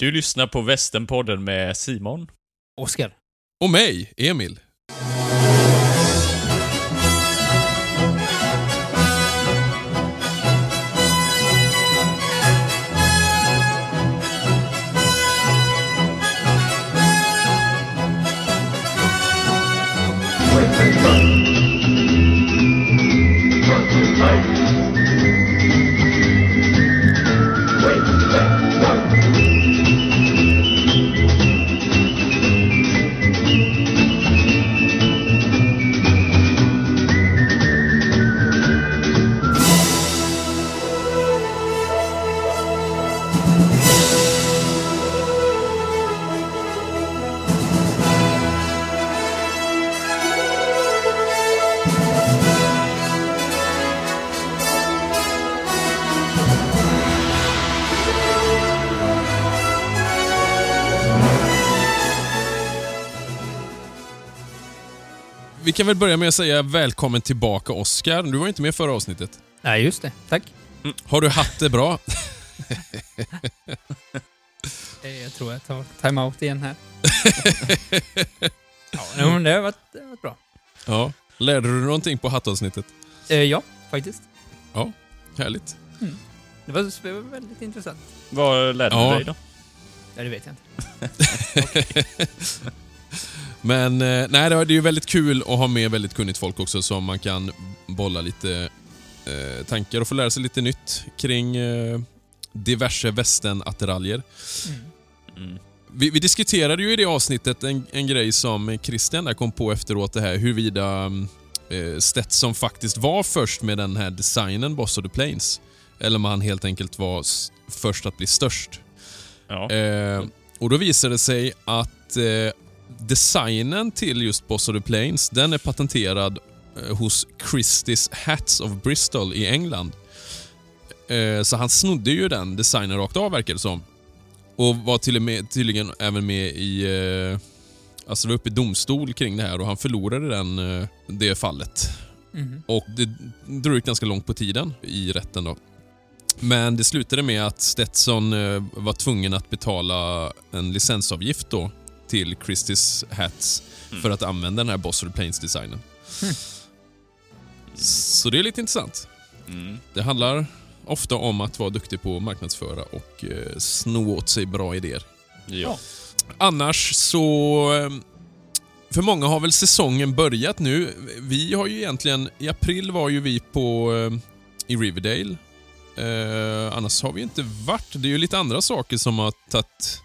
Du lyssnar på Västernpodden med Simon. Oskar. Och mig, Emil. Kan väl börja med att säga välkommen tillbaka Oskar. Du var inte med förra avsnittet. Nej, just det. Tack. Har du haft det bra? Eh, Jag tror jag tar time-out igen här. ja, men det har varit, det har varit bra. Ja. Lärde du någonting på hattavsnittet? Eh, ja, faktiskt. Härligt. Det var, det var väldigt intressant. Vad lärde Ja. du dig då? Ja, det vet jag inte. Men eh, nej, det är ju väldigt kul att ha med väldigt kunnigt folk också som man kan bolla lite eh, tankar och få lära sig lite nytt kring eh, diverse västernattiraljer. Mm. Vi, vi diskuterade ju i det avsnittet en, en grej som Christian där kom på efteråt, det här huruvida mm, eh, Stetson faktiskt var först med den här designen, Boss of the Plains. Eller om han helt enkelt var först att bli störst. Ja. Eh, och då visade det sig att eh, designen till just Boss of the Plains, den är patenterad eh, hos Christie's Hats of Bristol i England. Eh, så han snodde ju den designen rakt av verkar det som. Och var till och med, tydligen även med i... Eh, alltså var uppe i domstol kring det här och han förlorade den, det fallet. Mhm. Och det drog ut ganska långt på tiden i rätten då. Men det slutade med att Stetson var tvungen att betala en licensavgift då till Christie's Hats för att använda den här Boss of the Plains-designen. Så det är lite intressant. Mm. Det handlar ofta om att vara duktig på att marknadsföra och eh, sno åt sig bra idéer. Ja. Annars så... eh, För många har väl säsongen börjat nu. Vi har ju egentligen... I april var ju vi på... eh, I Riverdale. Eh, annars har vi inte varit. Det är ju lite andra saker som har tagit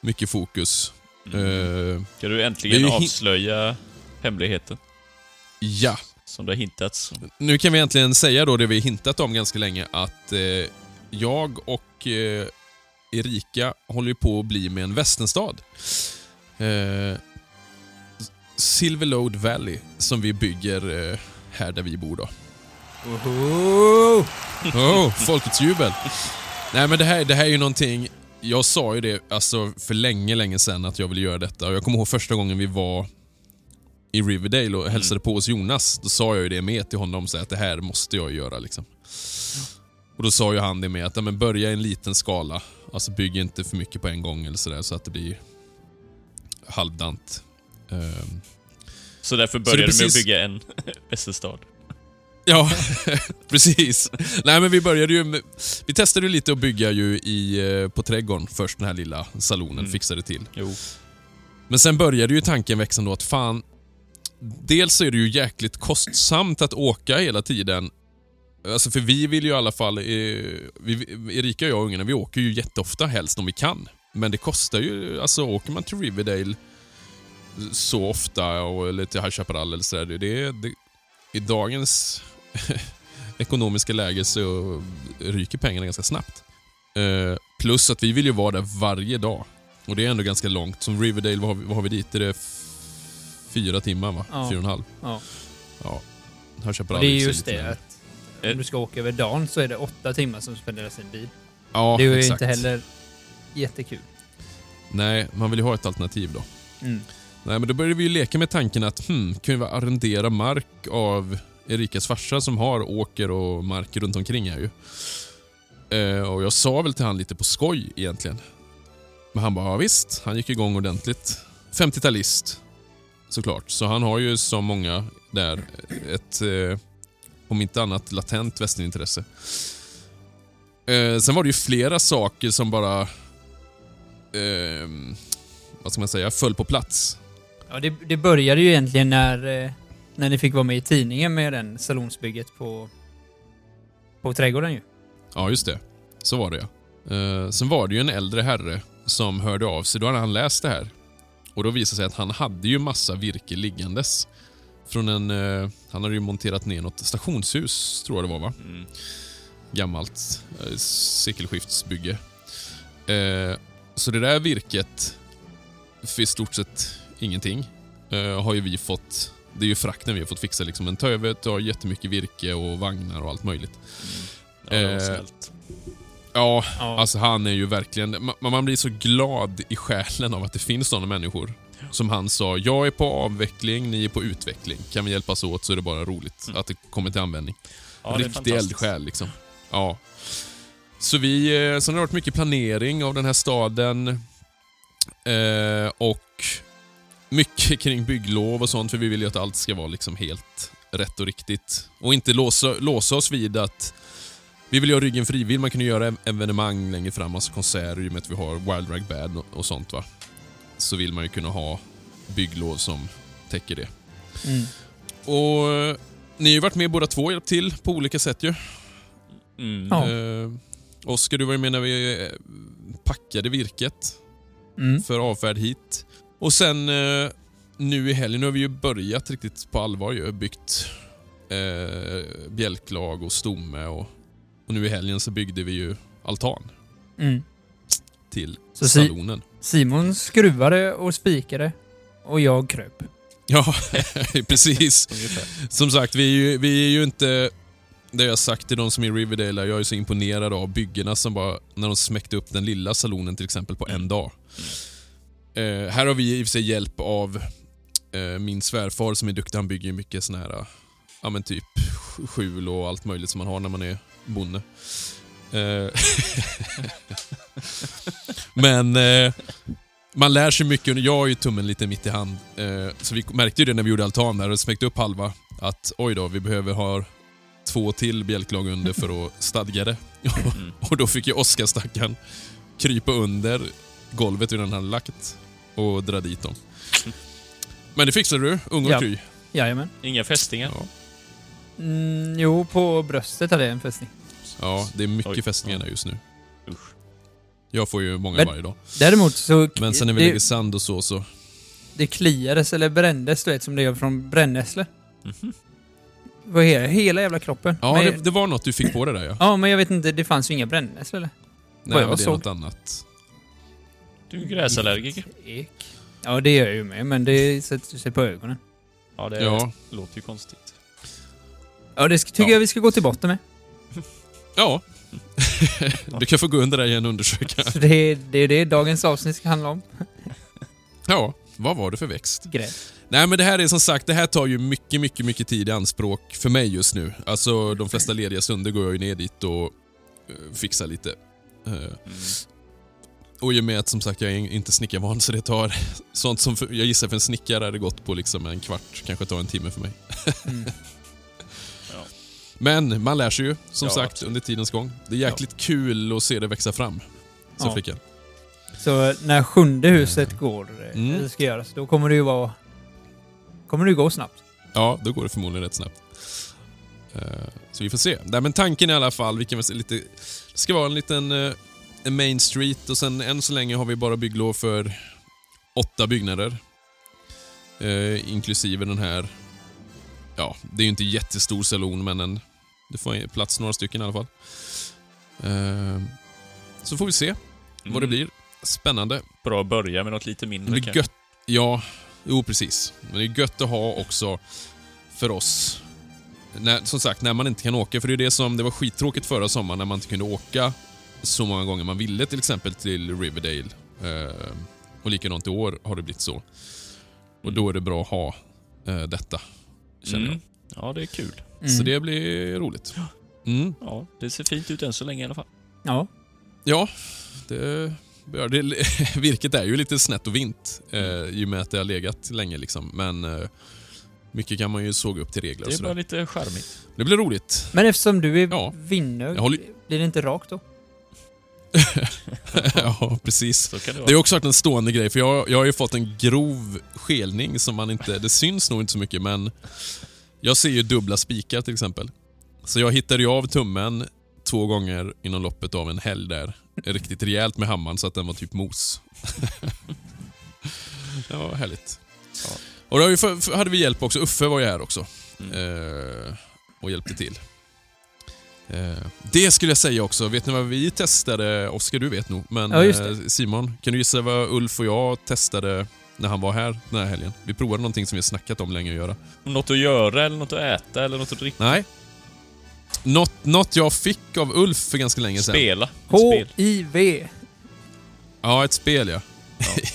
mycket fokus. Mm. Eh, Ska du äntligen avslöja hemligheten ja. som det har hintats? Nu kan vi äntligen säga då det vi hintat om ganska länge att eh, jag och eh, Erika håller på att bli med en västernstad. Eh, Silverlode Valley som vi bygger eh, här där vi bor då. Woho! Oh, folkets jubel! Nej men det här, det här är ju någonting, jag sa ju det alltså för länge, länge sedan att jag ville göra detta. Och jag kommer ihåg första gången vi var i Riverdale och hälsade på hos Jonas. Då sa jag ju det med till honom, så att det här måste jag göra. liksom. Och Då sa ju han det med att ja, men börja i en liten skala. Alltså bygg inte för mycket på en gång eller sådär så att det blir halvdant. Ehm, Så därför Så det är började du med att precis- bygga en västerstad. Ja, precis. Nej men vi började ju med, Vi testade ju lite att bygga ju i, eh, på trädgården först, den här lilla salonen, Mm. fixade till. Jo. Men sen började ju tanken växa då att fan, dels är det ju jäkligt kostsamt att åka hela tiden. Alltså för vi vill ju i alla fall, eh, vi, Erika och jag och ungarna, vi åker ju jätteofta helst om vi kan. Men det kostar ju, alltså åker man till Riverdale så ofta, och, eller till High Chaparral eller sådär, det, det, det, i dagens ekonomiska läge så ryker pengarna ganska snabbt. Eh, plus att vi vill ju vara där varje dag. Och det är ändå ganska långt. Som Riverdale, vad har vi, vad har vi dit? Är det fyra timmar va? Ja. Fyra och en halv? Ja. Ja. Här köper det är just det att om du ska åka över dagen så är det åtta timmar som spenderas i en bil. Ja, det är ju exakt. inte heller jättekul. Nej, man vill ju ha ett alternativ då. Mm. Nej, men då började vi ju leka med tanken att hmm, kan vi arrendera mark av Erikas farsa som har åker och mark runt omkring här ju. Eh, och jag sa väl till han lite på skoj egentligen. Men han bara, ja, visst. Han gick igång ordentligt. 50-talist, såklart. Så han har ju som många där ett, eh, om inte annat, latent västernintresse. Eh, sen var det ju flera saker som bara, eh, vad ska man säga, föll på plats. Ja, det, det började ju egentligen när, eh, när ni fick vara med i tidningen med den salonsbygget på, på trädgården ju. Ja, just det. Så var det ja. Eh, sen var det ju en äldre herre som hörde av sig. Då hade han läst det här. Och då visade sig att han hade ju massa virke liggandes. Från en... Eh, han hade ju monterat ner något stationshus, tror jag det var va? Mm. Gammalt eh, sekelskiftsbygge. Eh, så det där virket, för i stort sett ingenting, eh, har ju vi fått... Det är ju frakten vi har fått fixa. Liksom. En Tövet har jättemycket virke och vagnar och allt möjligt. Ja, det var Eh. Ja, Ja. Alltså han är ju verkligen... ma- Man blir så glad i själen av att det finns sådana människor. Som han sa, jag är på avveckling, ni är på utveckling. Kan vi hjälpas åt så är det bara roligt Mm. att det kommer till användning. Ja, Riktig eldsjäl liksom. Ja. Så vi... eh, Sen har det varit mycket planering av den här staden. Eh, och mycket kring bygglov och sånt, för vi vill ju att allt ska vara liksom helt rätt och riktigt. Och inte låsa, låsa oss vid att vi vill ju ha ryggen fri. Vill man kunna göra ev- evenemang längre fram, alltså konserter, i och med att vi har Wild Rag Bad och, och sånt va. Så vill man ju kunna ha bygglov som täcker det. Mm. Och eh, ni har ju varit med båda två och hjälpt till på olika sätt ju. Mm. Ja. Eh, Oskar, du var ju med när vi eh, packade virket Mm. för avfärd hit. Och sen eh, nu i helgen, nu har vi ju börjat riktigt på allvar ju. Byggt eh, bjälklag och stomme och, och nu i helgen så byggde vi ju altan Mm. till Så salonen. Simon skruvade och spikade och jag kröp. Ja, precis. Som sagt, vi är ju, vi är ju inte... Det jag har sagt till de som är i Riverdale, jag är så imponerad av byggena som bara, när de smäckte upp den lilla salonen till exempel på en dag. Eh, här har vi i och för sig hjälp av eh, min svärfar som är duktig. Han bygger mycket såna här, eh, ja men typ skjul och allt möjligt som man har när man är bonde. Eh, men eh, man lär sig mycket. Jag har ju tummen lite mitt i hand. Eh, så vi märkte ju det när vi gjorde altan där och smäckte upp halva. Att oj då, vi behöver ha två till bjälklag under för att stadga det. Mm. och då fick ju Oskar stackaren krypa under golvet hur den hade lagt och dra dit dem. Men det fixade du, ung och Ja. kry. Jajamän. Inga fästingar. Ja. Mm, jo, på bröstet hade jag en fästning. ja, det är mycket Oj. fästningar där just nu. Usch. Jag får ju många Men- varje dag. Däremot så... Men sen när vi det, lägger sand och så, så... det kliades eller brändes, du vet, som det gör från brännässlor. Vad är det? Hela jävla kroppen. Ja, men, det, det var något du fick på det där ja. ja, men jag vet inte, det fanns ju inga brännässlor eller? Nej, jag men det är såg. något annat. Du är gräsallergiker. Ek. Ja, det gör jag ju med, men det sätter sig på ögonen. Ja, det Ja. låter ju konstigt. Ja, det ska- tycker Ja. jag vi ska gå till botten med. Ja. du kan få gå under där igen och undersöka. Så det är, det är det dagens avsnitt ska handla om. Ja, vad var det för växt? Gräs. Nej men det här är som sagt, det här tar ju mycket, mycket, mycket tid i anspråk för mig just nu. Alltså de flesta lediga stunder går jag ju ner dit och eh, fixar lite. Eh, Mm. Och i och med att som sagt jag är inte snickarvan så det tar sånt som för, jag gissar för en snickare hade gått på liksom en kvart, kanske tar en timme för mig. Mm. Ja. Men man lär sig ju som Ja, sagt absolut. under tidens gång. Det är jäkligt kul att se det växa fram. Så Ja. Så när sjunde huset går, eh, Mm. ska göras, då kommer det ju vara... Kommer det gå snabbt. Ja, då går det förmodligen rätt snabbt. Eh, Så vi får se. Nej, men tanken i alla fall, vi kan väl se lite... Det ska vara en liten eh, main street och sen än så länge har vi bara bygglov för åtta byggnader. Eh, inklusive den här... Ja, det är ju inte jättestor salon men en, det får plats några stycken i alla fall. Eh, så får vi se vad det Mm. blir. Spännande. Bra att börja med något lite mindre Det är kanske. gött. Ja, jo precis. Men det är gött att ha också för oss. När, som sagt, när man inte kan åka. För det är det som, det var skittråkigt förra sommaren när man inte kunde åka så många gånger man ville till exempel till Riverdale. Eh, och likadant i år har det blivit så. Och då är det bra att ha eh, detta, känner Mm. Ja, det är kul. jag. Så Mm. det blir roligt. Mm. Ja, det ser fint ut än så länge i alla fall. Ja. Ja, det, Ja, det, virket är ju lite snett och vint eh, i och med att det har legat länge. Liksom. Men eh, mycket kan man ju såga upp till regler Det sådär. lite charmigt. Det blir roligt. Men eftersom du är Ja. Jag håller- blir det inte rakt då? ja, precis. Det Det har också varit en stående grej, för jag, jag har ju fått en grov skelning som man inte... Det syns nog inte så mycket, men jag ser ju dubbla spikar till exempel. Så jag hittade ju av tummen två gånger inom loppet av en helg där. Riktigt rejält med hammaren så att den var typ mos. det var härligt. Ja. Och då hade vi hjälp också. Uffe var ju här också. Mm. Eh, och hjälpte till. Eh, det skulle jag säga också. Vet ni vad vi testade? Oskar, du vet nog. Men Ja, eh, Simon, kan du gissa vad Ulf och jag testade när han var här den här helgen? Vi provade någonting som vi snackat om länge att göra. Något att göra, eller något att äta, eller något att dricka. Nej. Något, något jag fick av Ulf för ganska länge sedan. Spela. H-I-V. Ja, ett spel ja.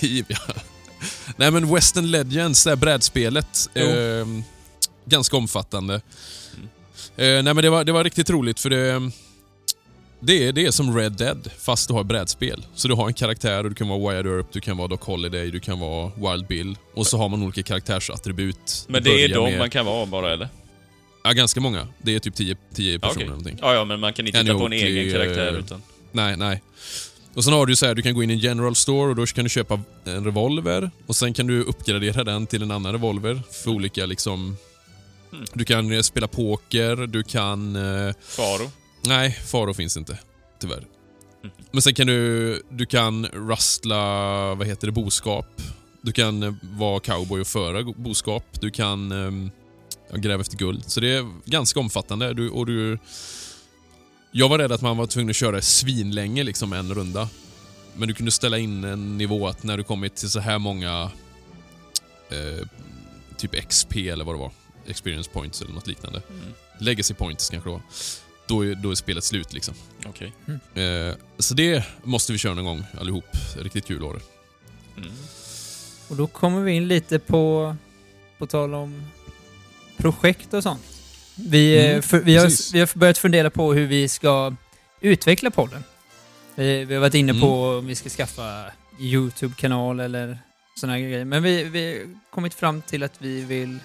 ja. Nej men Western Legends, det här brädspelet. Eh, ganska omfattande. Eh, nej men det var, det var riktigt roligt för det... Det är, det är som Red Dead, fast du har brädspel. Så du har en karaktär och du kan vara Wyatt Earp, du kan vara Doc Holiday, du kan vara Wild Bill. Och så har man olika karaktärsattribut. Men det är de med- man kan vara bara, eller? Ja, ganska många. Det är typ 10 10 personer Okej. eller någonting. Ja, ja, men man kan inte hitta på en egen karaktär, eh, utan... Nej, nej. Och sen har du så här, du kan gå in i en general store och då kan du köpa en revolver och sen kan du uppgradera den till en annan revolver för olika liksom... Mm. Du kan eh, spela poker, du kan... Eh, Faro. nej, Faro finns inte. Tyvärr. Mm. Men sen kan du, du kan rustla, vad heter det, boskap. Du kan eh, vara cowboy och föra boskap. Du kan eh, gräva efter guld. Så det är ganska omfattande. Du, och du, jag var rädd att man var tvungen att köra svinlänge, liksom en runda. Men du kunde ställa in en nivå att när du kommit till så här många eh, typ XP eller vad det var, experience points eller något liknande. Mm. Legacy points kanske var. Då är, då är spelet slut liksom. Okej. Eh, så det måste vi köra någon gång allihop. Riktigt kul var det. Mm. Och då kommer vi in lite på, på tal om projekt och sånt. Vi, eh, Mm, för, vi, har, vi har börjat fundera på hur vi ska utveckla podden. Vi, vi har varit inne Mm. på om vi ska skaffa YouTube-kanal eller såna här grejer. Men vi, vi har kommit fram till att vi vill...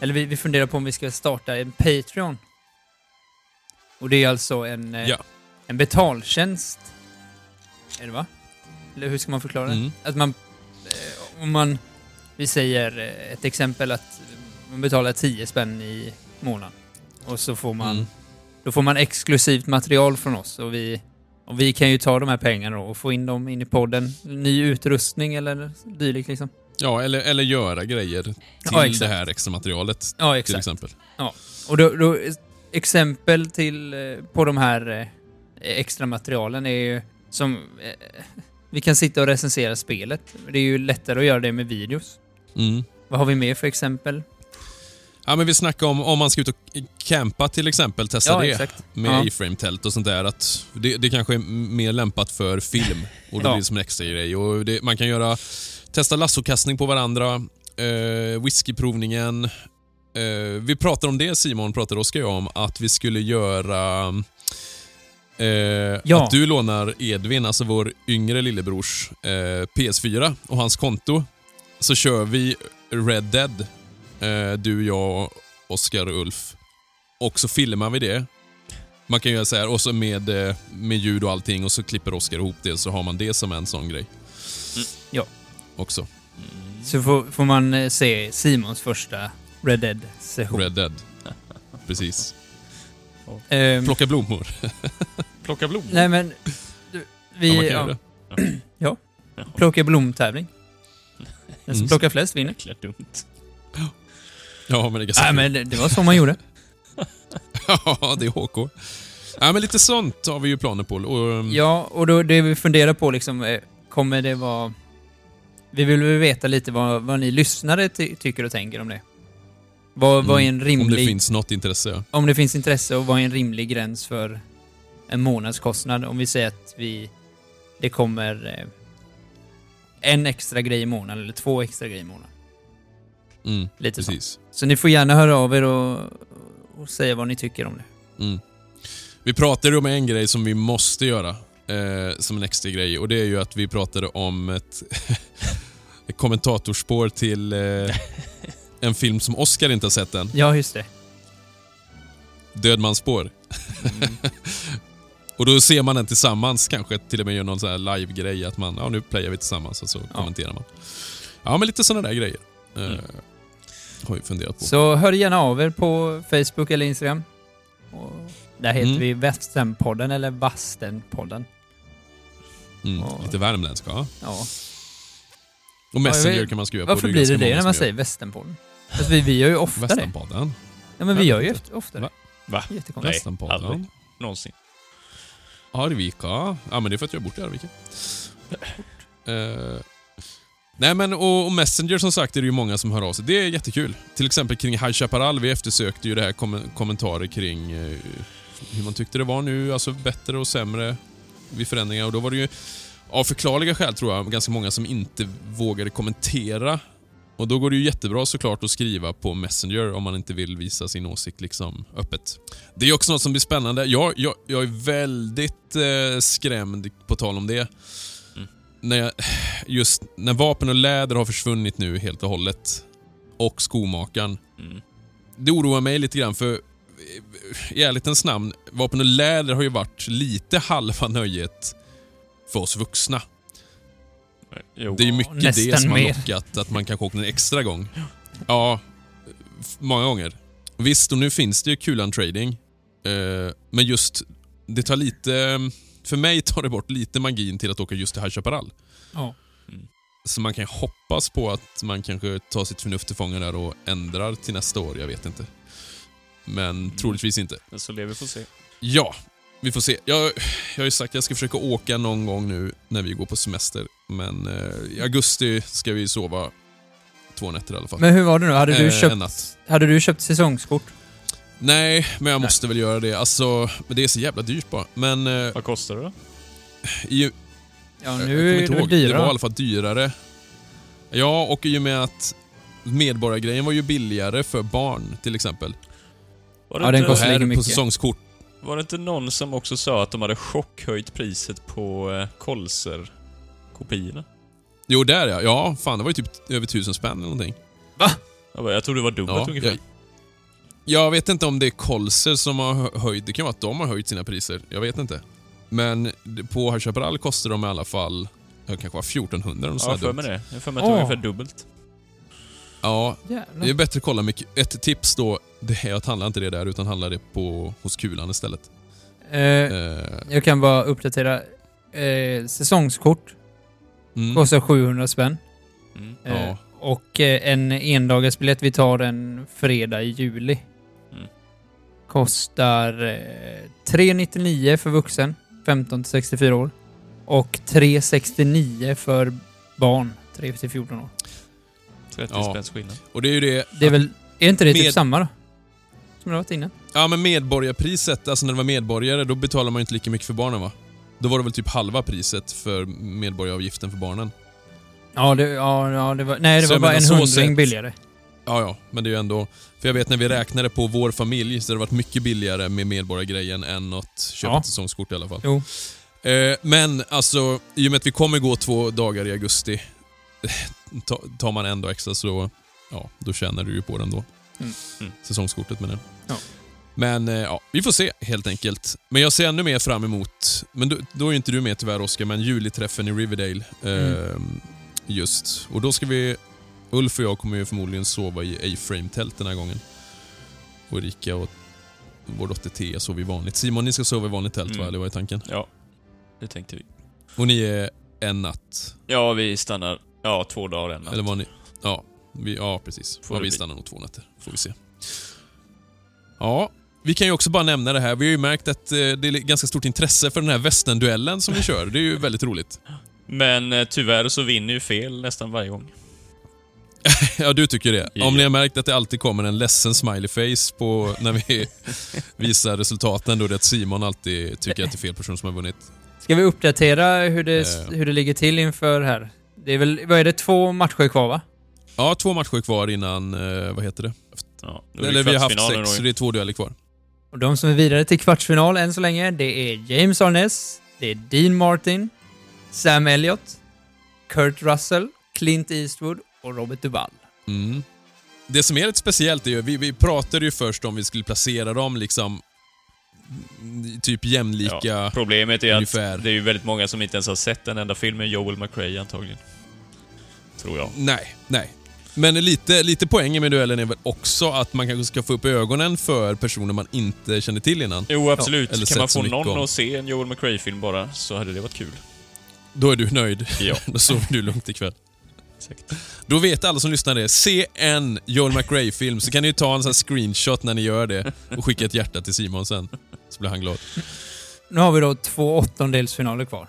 Eller vi, vi funderar på om vi ska starta en Patreon. Och det är alltså en, eh, Ja. en betaltjänst. Är det va? Eller hur ska man förklara det? Mm. Att man, eh, om man, vi säger eh, ett exempel att man betalar 10 spänn i månaden. Och så får man, Mm. då får man exklusivt material från oss. Och vi, och vi kan ju ta de här pengarna och få in dem in i podden. Ny utrustning eller dylikt liksom. Ja, eller, eller göra grejer till Ja, det här extra materialet Ja, till exakt. exempel. Och då, då, exempel till, eh, på de här eh, extra materialen är ju som... Eh, vi kan sitta och recensera spelet. Det är ju lättare att göra det med videos. Mm. Vad har vi mer för exempel? Ja, men vi snackar om om man ska ut och campa till exempel, testa Ja, det exakt. med Ja. A-frame-tält och sånt där. Att det, det kanske är mer lämpat för film och då Ja. blir som en extra grej. Och det, man kan göra, testa lassokastning på varandra, eh, whiskyprovningen. Eh, vi pratar om det Simon, pratade Oskar och jag om, att vi skulle göra eh, Ja. att du lånar Edvin, alltså vår yngre lillebrors eh, PS4 och hans konto. Så kör vi Red Dead, eh, du, jag, Oskar och Ulf. Och så filmar vi det. Man kan göra så här, och så med, eh, med ljud och allting och så klipper Oskar ihop det så har man det som en sån grej. Mm. Ja. Också. Mm. Så får, får man eh, se Simons första Red Dead-session. Red Dead. Precis. Ehm, Plocka blommor. Plocka blommor? nej men... du, Vi... Ja, ja, det. plocka blomtävling. Den som Mm. plockar flest vinner. Jäkla dumt. Ja, men det är ganska Nej men det, det var så man gjorde. Ja, det är HK. Ja, men lite sånt har vi ju planer på. Och, um, Ja, och då det vi funderar på liksom, eh, kommer det vara... Vi vill väl veta lite vad, vad ni lyssnare ty tycker och tänker om det. Vad, vad är en rimlig... Mm. Om det finns något intresse. ja. om det finns intresse och vad är en rimlig gräns för en månadskostnad? Om vi säger att vi... Det kommer eh, en extra grej i månaden eller två extra grejer i månaden. Mm, Lite så. precis. Så ni får gärna höra av er och, och säga vad ni tycker om det. Mm. Vi pratade om en grej som vi måste göra. Eh, som en extra grej och det är ju att vi pratade om ett, ett kommentatorspår till eh, en film som Oscar inte har sett än. Ja, just det. Dödmansspår. Mm. Och då ser man den tillsammans, kanske till och med gör någon sån här live-grej att man, ja nu playar vi tillsammans och så kommenterar man. Ja, men lite sådana där grejer. Eh, Mm. Har vi funderat på. Så hör gärna av er på Facebook eller Instagram. Och där heter Mm. vi Västernpodden eller Vastenpodden. Mm, Ja. lite värmländska. ja. Ja. Och Messenger vet- kan man skriva på. Varför är blir det det när man säger Västernpodden? Alltså, vi, vi gör ju ofta det. Ja, men vi gör ju ofta det. Va? Va? Jättekonstigt. Nej, aldrig. Någonsin. Arvika. Ja, men det är för att jag bott i Arvika. Nej, men och, och Messenger som sagt är det ju många som hör av sig. Det är jättekul. Till exempel kring High Chaparral. Vi eftersökte ju det här kom kommentarer kring eh, hur man tyckte det var nu, alltså bättre och sämre vid förändringar. Och då var det ju av förklarliga skäl tror jag, ganska många som inte vågade kommentera. Och då går det ju jättebra såklart att skriva på Messenger om man inte vill visa sin åsikt liksom öppet. Det är också något som blir spännande. Jag, jag, jag är väldigt eh, skrämd, på tal om det. Mm. När jag, just när vapen och läder har försvunnit nu helt och hållet. Och skomakaren. Mm. Det oroar mig lite grann för i ärlighetens namn, vapen och läder har ju varit lite halva nöjet för oss vuxna. Jo. Det är ju mycket det nästan som har mer. lockat att man kanske åker en extra gång. Ja, många gånger. Visst, och nu finns det ju kulan trading. Eh, men just, det tar lite... För mig tar det bort lite magin till att åka just till High Chaparral. Ja. Så man kan hoppas på att man kanske tar sitt förnuft till fånga där och ändrar till nästa år, jag vet inte. Men troligtvis inte. Men så lever får se. Ja, vi får se. Jag, jag har ju sagt att jag ska försöka åka någon gång nu när vi går på semester. Men eh, i augusti ska vi sova två nätter i alla fall. Men hur var det nu? Hade du, Eh, köpt, hade du köpt säsongskort? Nej, men jag måste väl göra det. Alltså, men det är så jävla dyrt bara. Men eh, Vad kostar det då? i, Ja, jag kommer nu är inte det väl ihåg. Det var i dyrare. alla fall dyrare. Ja, och i och med att medborgargrejen var ju billigare för barn till exempel. Var det, Ja, den kostar här lika på mycket. säsongskort. var det inte någon som också sa att de hade chockhöjt priset på eh, Kolser-kopiorna? Jo, där ja. Ja, fan det var ju typ över tusen spänn eller någonting. Jag, bara, jag tror det var dubbelt Ja, ungefär. jag, jag vet inte om det är Kolser som har hö- höjt. Det kan vara att de har höjt sina priser. Jag vet inte. Men på High Chaparral kostar de i alla fall, det kanske var 1400 eller Ja, sånt för mig det. Jag för mig att det var ungefär dubbelt. Ja, det är Jävlar. bättre att kolla mycket. Ett tips då, det är att handla inte det där utan handla det på, hos Kulan istället. Eh, Eh, jag kan bara uppdatera. Eh, säsongskort mm, kostar 700 spänn. Mm. Eh, Ja. Och eh, en endagarsbiljett vi tar en fredag i juli. Mm. Kostar eh, 399 för vuxen, 15 till 64 år. Och 369 för barn, 3 till 14 år. 30 Ja. spänns skillnad. Och det är ju det, Det är väl... Är inte det typ Med- samma då? Som det har varit innan? ja men medborgarpriset, alltså när det var medborgare, då betalar man ju inte lika mycket för barnen va? Då var det väl typ halva priset för medborgaravgiften för barnen. Ja, det, ja, ja, det var... Nej, det Så var bara en hundring billigare. Ja, ja, men det är ju ändå... För jag vet när vi räknade på vår familj så har det varit mycket billigare med medborgargrejen än att köpa Ja. ett säsongskort i alla fall. Jo. Eh, men alltså, i och med att vi kommer gå två dagar i augusti, ta, tar man en dag extra så ja, då tjänar du ju på den då. Mm. Mm. Säsongskortet menar jag. Ja. Men eh, ja, vi får se helt enkelt. Men jag ser ännu mer fram emot, men då, då är ju inte du med tyvärr Oskar, men juliträffen i Riverdale. Eh, Mm. Just. Och då ska vi, Ulf och jag kommer ju förmodligen sova i A-frame-tält den här gången. Och Erika och vår dotter Thea sover i vanligt. Simon, ni ska sova i vanligt tält Mm. va? Eller vad är tanken? Ja, det tänkte vi. Och ni är en natt? Ja, vi stannar ja, två dagar en natt. Eller var ni... Ja, vi, ja precis. Får ja, det vi bli. stannar nog två nätter. Får vi se. Ja, vi kan ju också bara nämna det här. Vi har ju märkt att eh, det är ganska stort intresse för den här västernduellen som vi kör. Det är ju väldigt roligt. Men eh, tyvärr så vinner ju fel nästan varje gång. Ja, du tycker det. Ja. Om ni har märkt att det alltid kommer en ledsen smiley face på när vi visar resultaten, då är det att Simon alltid tycker att det är fel person som har vunnit. Ska vi uppdatera hur det, Eh. hur det ligger till inför här? Det är väl, vad är det, två matcher kvar va? Ja, två matcher kvar innan, vad heter det? Ja, Eller vi har haft sex, så det är två dueller kvar. Och de som är vidare till kvartsfinal än så länge, det är James Arness, Det är Dean Martin, Sam Elliott, Kurt Russell, Clint Eastwood och Robert Duvall. Mm. Det som är lite speciellt är ju, vi, vi pratade ju först om vi skulle placera dem liksom typ jämlika. Ja, problemet är ungefär. att det är ju väldigt många som inte ens har sett en enda film med Joel McRae antagligen. Tror jag. Nej, nej. Men lite, lite poängen med duellen är väl också att man kanske ska få upp ögonen för personer man inte känner till innan. Jo, absolut. eller kan man få någon om. att se en Joel McRae-film bara, så hade det varit kul. Då är du nöjd. Ja. Då sover du lugnt ikväll. Exakt. Då vet alla som lyssnar det. Se en Joel McRae-film så kan ni ju ta en sån här screenshot när ni gör det och skicka ett hjärta till Simon sen. Så blir han glad. Nu har vi då två åttondelsfinaler kvar.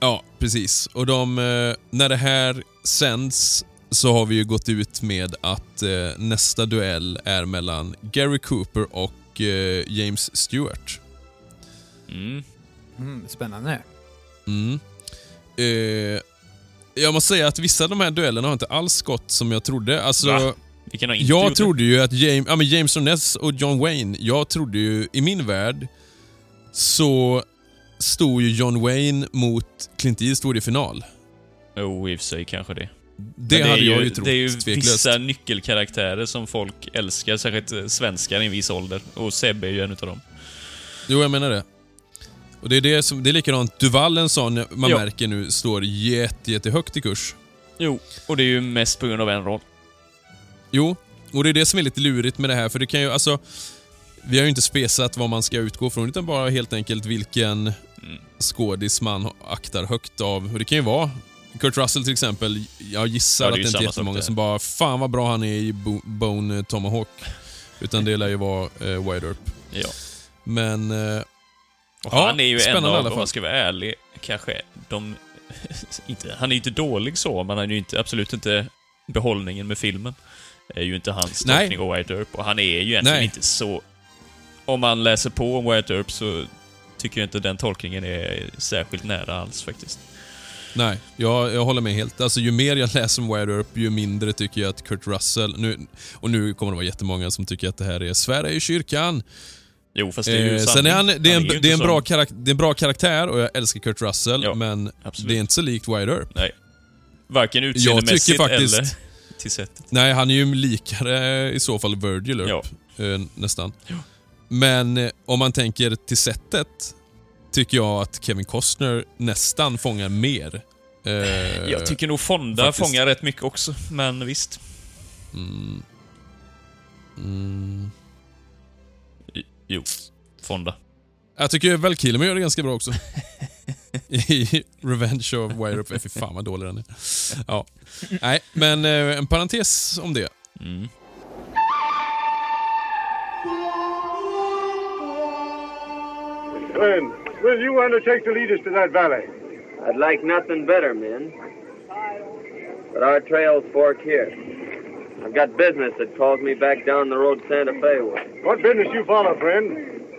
Ja, precis. Och de, eh, när det här sänds så har vi ju gått ut med att eh, nästa duell är mellan Gary Cooper och eh, James Stewart. Mm. Mm, spännande. Mm. Eh, jag måste säga att vissa av de här duellerna har inte alls gått som jag trodde. Alltså, Va? Vilken har inte jag gjort trodde ju att James, ja, men James Ness och John Wayne, jag trodde ju, i min värld, så stod ju John Wayne mot Clint Eastwood i final. det? Jo, i och för sig kanske det. Det, Men hade är jag ju trott, Det är ju tveklöst. vissa nyckelkaraktärer som folk älskar, särskilt eh, svenskar i en viss ålder. Och Sebbe är ju en utav dem. Jo, jag menar det. Och det är, det som, det är likadant, Duval en sån man Ja. märker nu står jätte, jättehögt i kurs. Jo, och det är ju mest på grund av en roll. Jo, och det är det som är lite lurigt med det här, för det kan ju alltså... Vi har ju inte spesat vad man ska utgå från, utan bara helt enkelt vilken Mm. skådis man aktar högt av. Och det kan ju vara Kurt Russell till exempel. Jag gissar Ja, det att det inte är jättemånga som bara “Fan vad bra han är i Bo- Bone Tomahawk”. Utan det lär ju vara eh, Wide Earp. Ja. Men... Eh, Och Ja, han är ju en av, om man ska vara ärlig, kanske de... inte, han är ju inte dålig så, men han är ju inte, absolut inte behållningen med filmen. är ju inte hans tolkning av White Earp. Och han är ju egentligen Nej. inte så... Om man läser på om White Earp så tycker jag inte den tolkningen är särskilt nära alls faktiskt. Nej, jag, jag håller med helt. Alltså, ju mer jag läser om Wide Earp, ju mindre tycker jag att Kurt Russell... Nu, och nu kommer det vara jättemånga som tycker att det här är Sverige i kyrkan. Jo, fast det är ju Eh, sen är han, det är en, ju det är en bra karak, det är en bra karaktär och jag älskar Kurt Russell, Ja, men absolut. det är inte så likt Wide Earp. Nej. Varken utseendemässigt faktiskt- eller till sättet. Nej, han är ju likare i så fall Virgil Earp, eh, nästan. Men eh, om man tänker till sättet, tycker jag att Kevin Costner nästan fångar mer. Eh, Jag tycker nog Fonda faktiskt. fångar rätt mycket också, men visst. Mm, mm, Jo, Fonda. jag tycker Val Kilmer gör det ganska bra också. I Revenge of Wire Up. Fy fan vad dålig den är. Ja. Nej, men eh, en parentes om det. Mm. Glenn, will you undertake to lead us to that valley? I'd like nothing better, men. But our trails fork here. I've got business that calls me back down the road Santa Fe way. What business you follow, friend?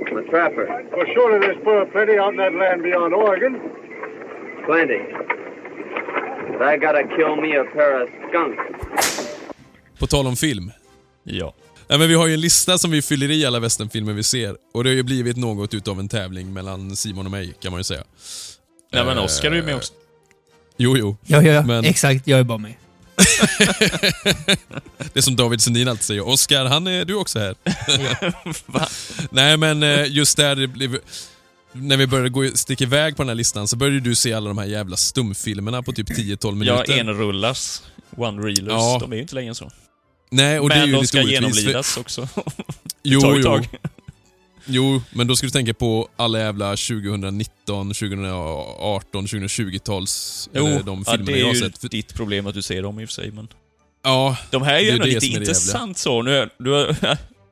I'm a trapper. Well, surely there's full plenty out in that land beyond Oregon. Plenty. But I gotta kill me a pair of skunks. På tal om film. Ja. Ja, men vi har ju en lista som vi fyller i alla westernfilmer vi ser. Och det har ju blivit något utav en tävling mellan Simon och mig, kan man ju säga. Nej men Eh, Oscar är ju med också. Jo, jo. Ja, ja, Men- exakt. Jag är bara med. Det är som David Sundin alltid säger. Oscar, han är du också här. Nej, men eh, just där det blev... När vi började gå, sticka iväg på den här listan så började du se alla de här jävla stumfilmerna på typ 10-12 Ja, minuter. enrullars. One-reelers. Ja. De är ju inte längre än så. Nej, och det är men ju de lite ska orättvist, för- genomlidas också. Jo, Tag jo. tag. Jo, men då ska du tänka på alla jävla 2019, 2018, 2020-tals... Jo, eller de ja, filmerna det jag är har ju sett. Ditt problem att du ser dem i och för sig, men... Ja, De här är ju Det ändå det lite det intressant så. Nu, du,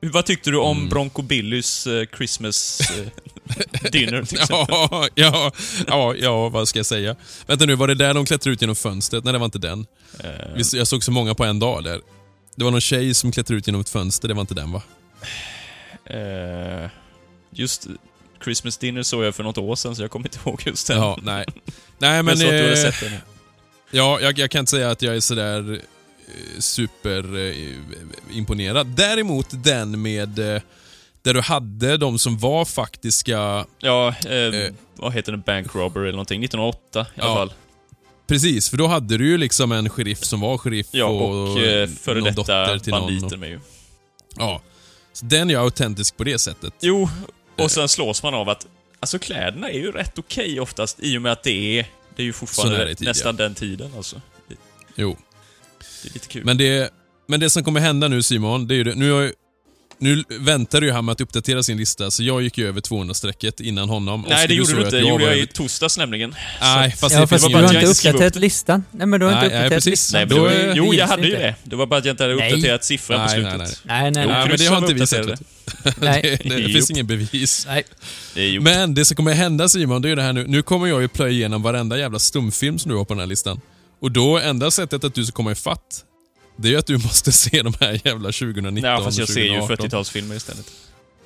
vad tyckte du om Mm. Bronco Billys eh, Christmas eh, dinner ja, ja, ja, ja, vad ska jag säga? Vänta nu, var det där de klättrade ut genom fönstret? Nej, det var inte den. Visst, Jag såg så många på en dag där. Det var någon tjej som klättrade ut genom ett fönster, det var inte den va? eh, just Christmas dinner såg jag för något år sedan, så jag kommer inte ihåg just den. Ja, nej. Nej men men... så att du hade eh, sett den. Ja, jag, jag kan inte säga att jag är sådär eh, super eh, imponerad. Däremot den med Där du hade de som var faktiska... Ja, eh, Eh. vad heter det? Bank robbery eller någonting. 1908 i alla Ja, fall. Precis, för då hade du ju liksom en sheriff som var sheriff Ja, och eh, före någon detta dotter till någon banditer och- med ju. Ja. Så den är ju autentisk på det sättet. Jo, och sen slås man av att alltså kläderna är ju rätt okej oftast i och med att det är, det är ju fortfarande är tid, nästan den tiden alltså. Det, Jo. det är lite kul. Men det, men det som kommer hända nu Simon, det är ju det, nu, har, jag- nu väntar ju han med att uppdatera sin lista, så jag gick ju över 200-strecket innan honom. Nej, Oskar, det gjorde du inte. Det gjorde var jag i torsdags nämligen. Nej, fast Ja, det fast var du bara har jag inte upp uppdaterat det. listan. Nej, men du har inte Nej, nej, uppdaterat precis. listan. Nej, men Då det jo, jag hade ju inte. det. Det var bara att jag inte hade Nej. uppdaterat siffran på Nej, slutet. nej, nej. Nej, nej, Jo, Nej, nej. men det har inte vi sett. Nej. det, det Jo. finns ingen bevis. nej. Det. Men det som kommer hända Simon, det är ju det här nu. Nu kommer jag ju plöja igenom varenda jävla stumfilm som du har på den här listan. Och då, enda sättet att du ska komma ifatt, det är ju att du måste se de här jävla 2019 Nej, fast jag och ser ju 2018. 40-talsfilmer istället.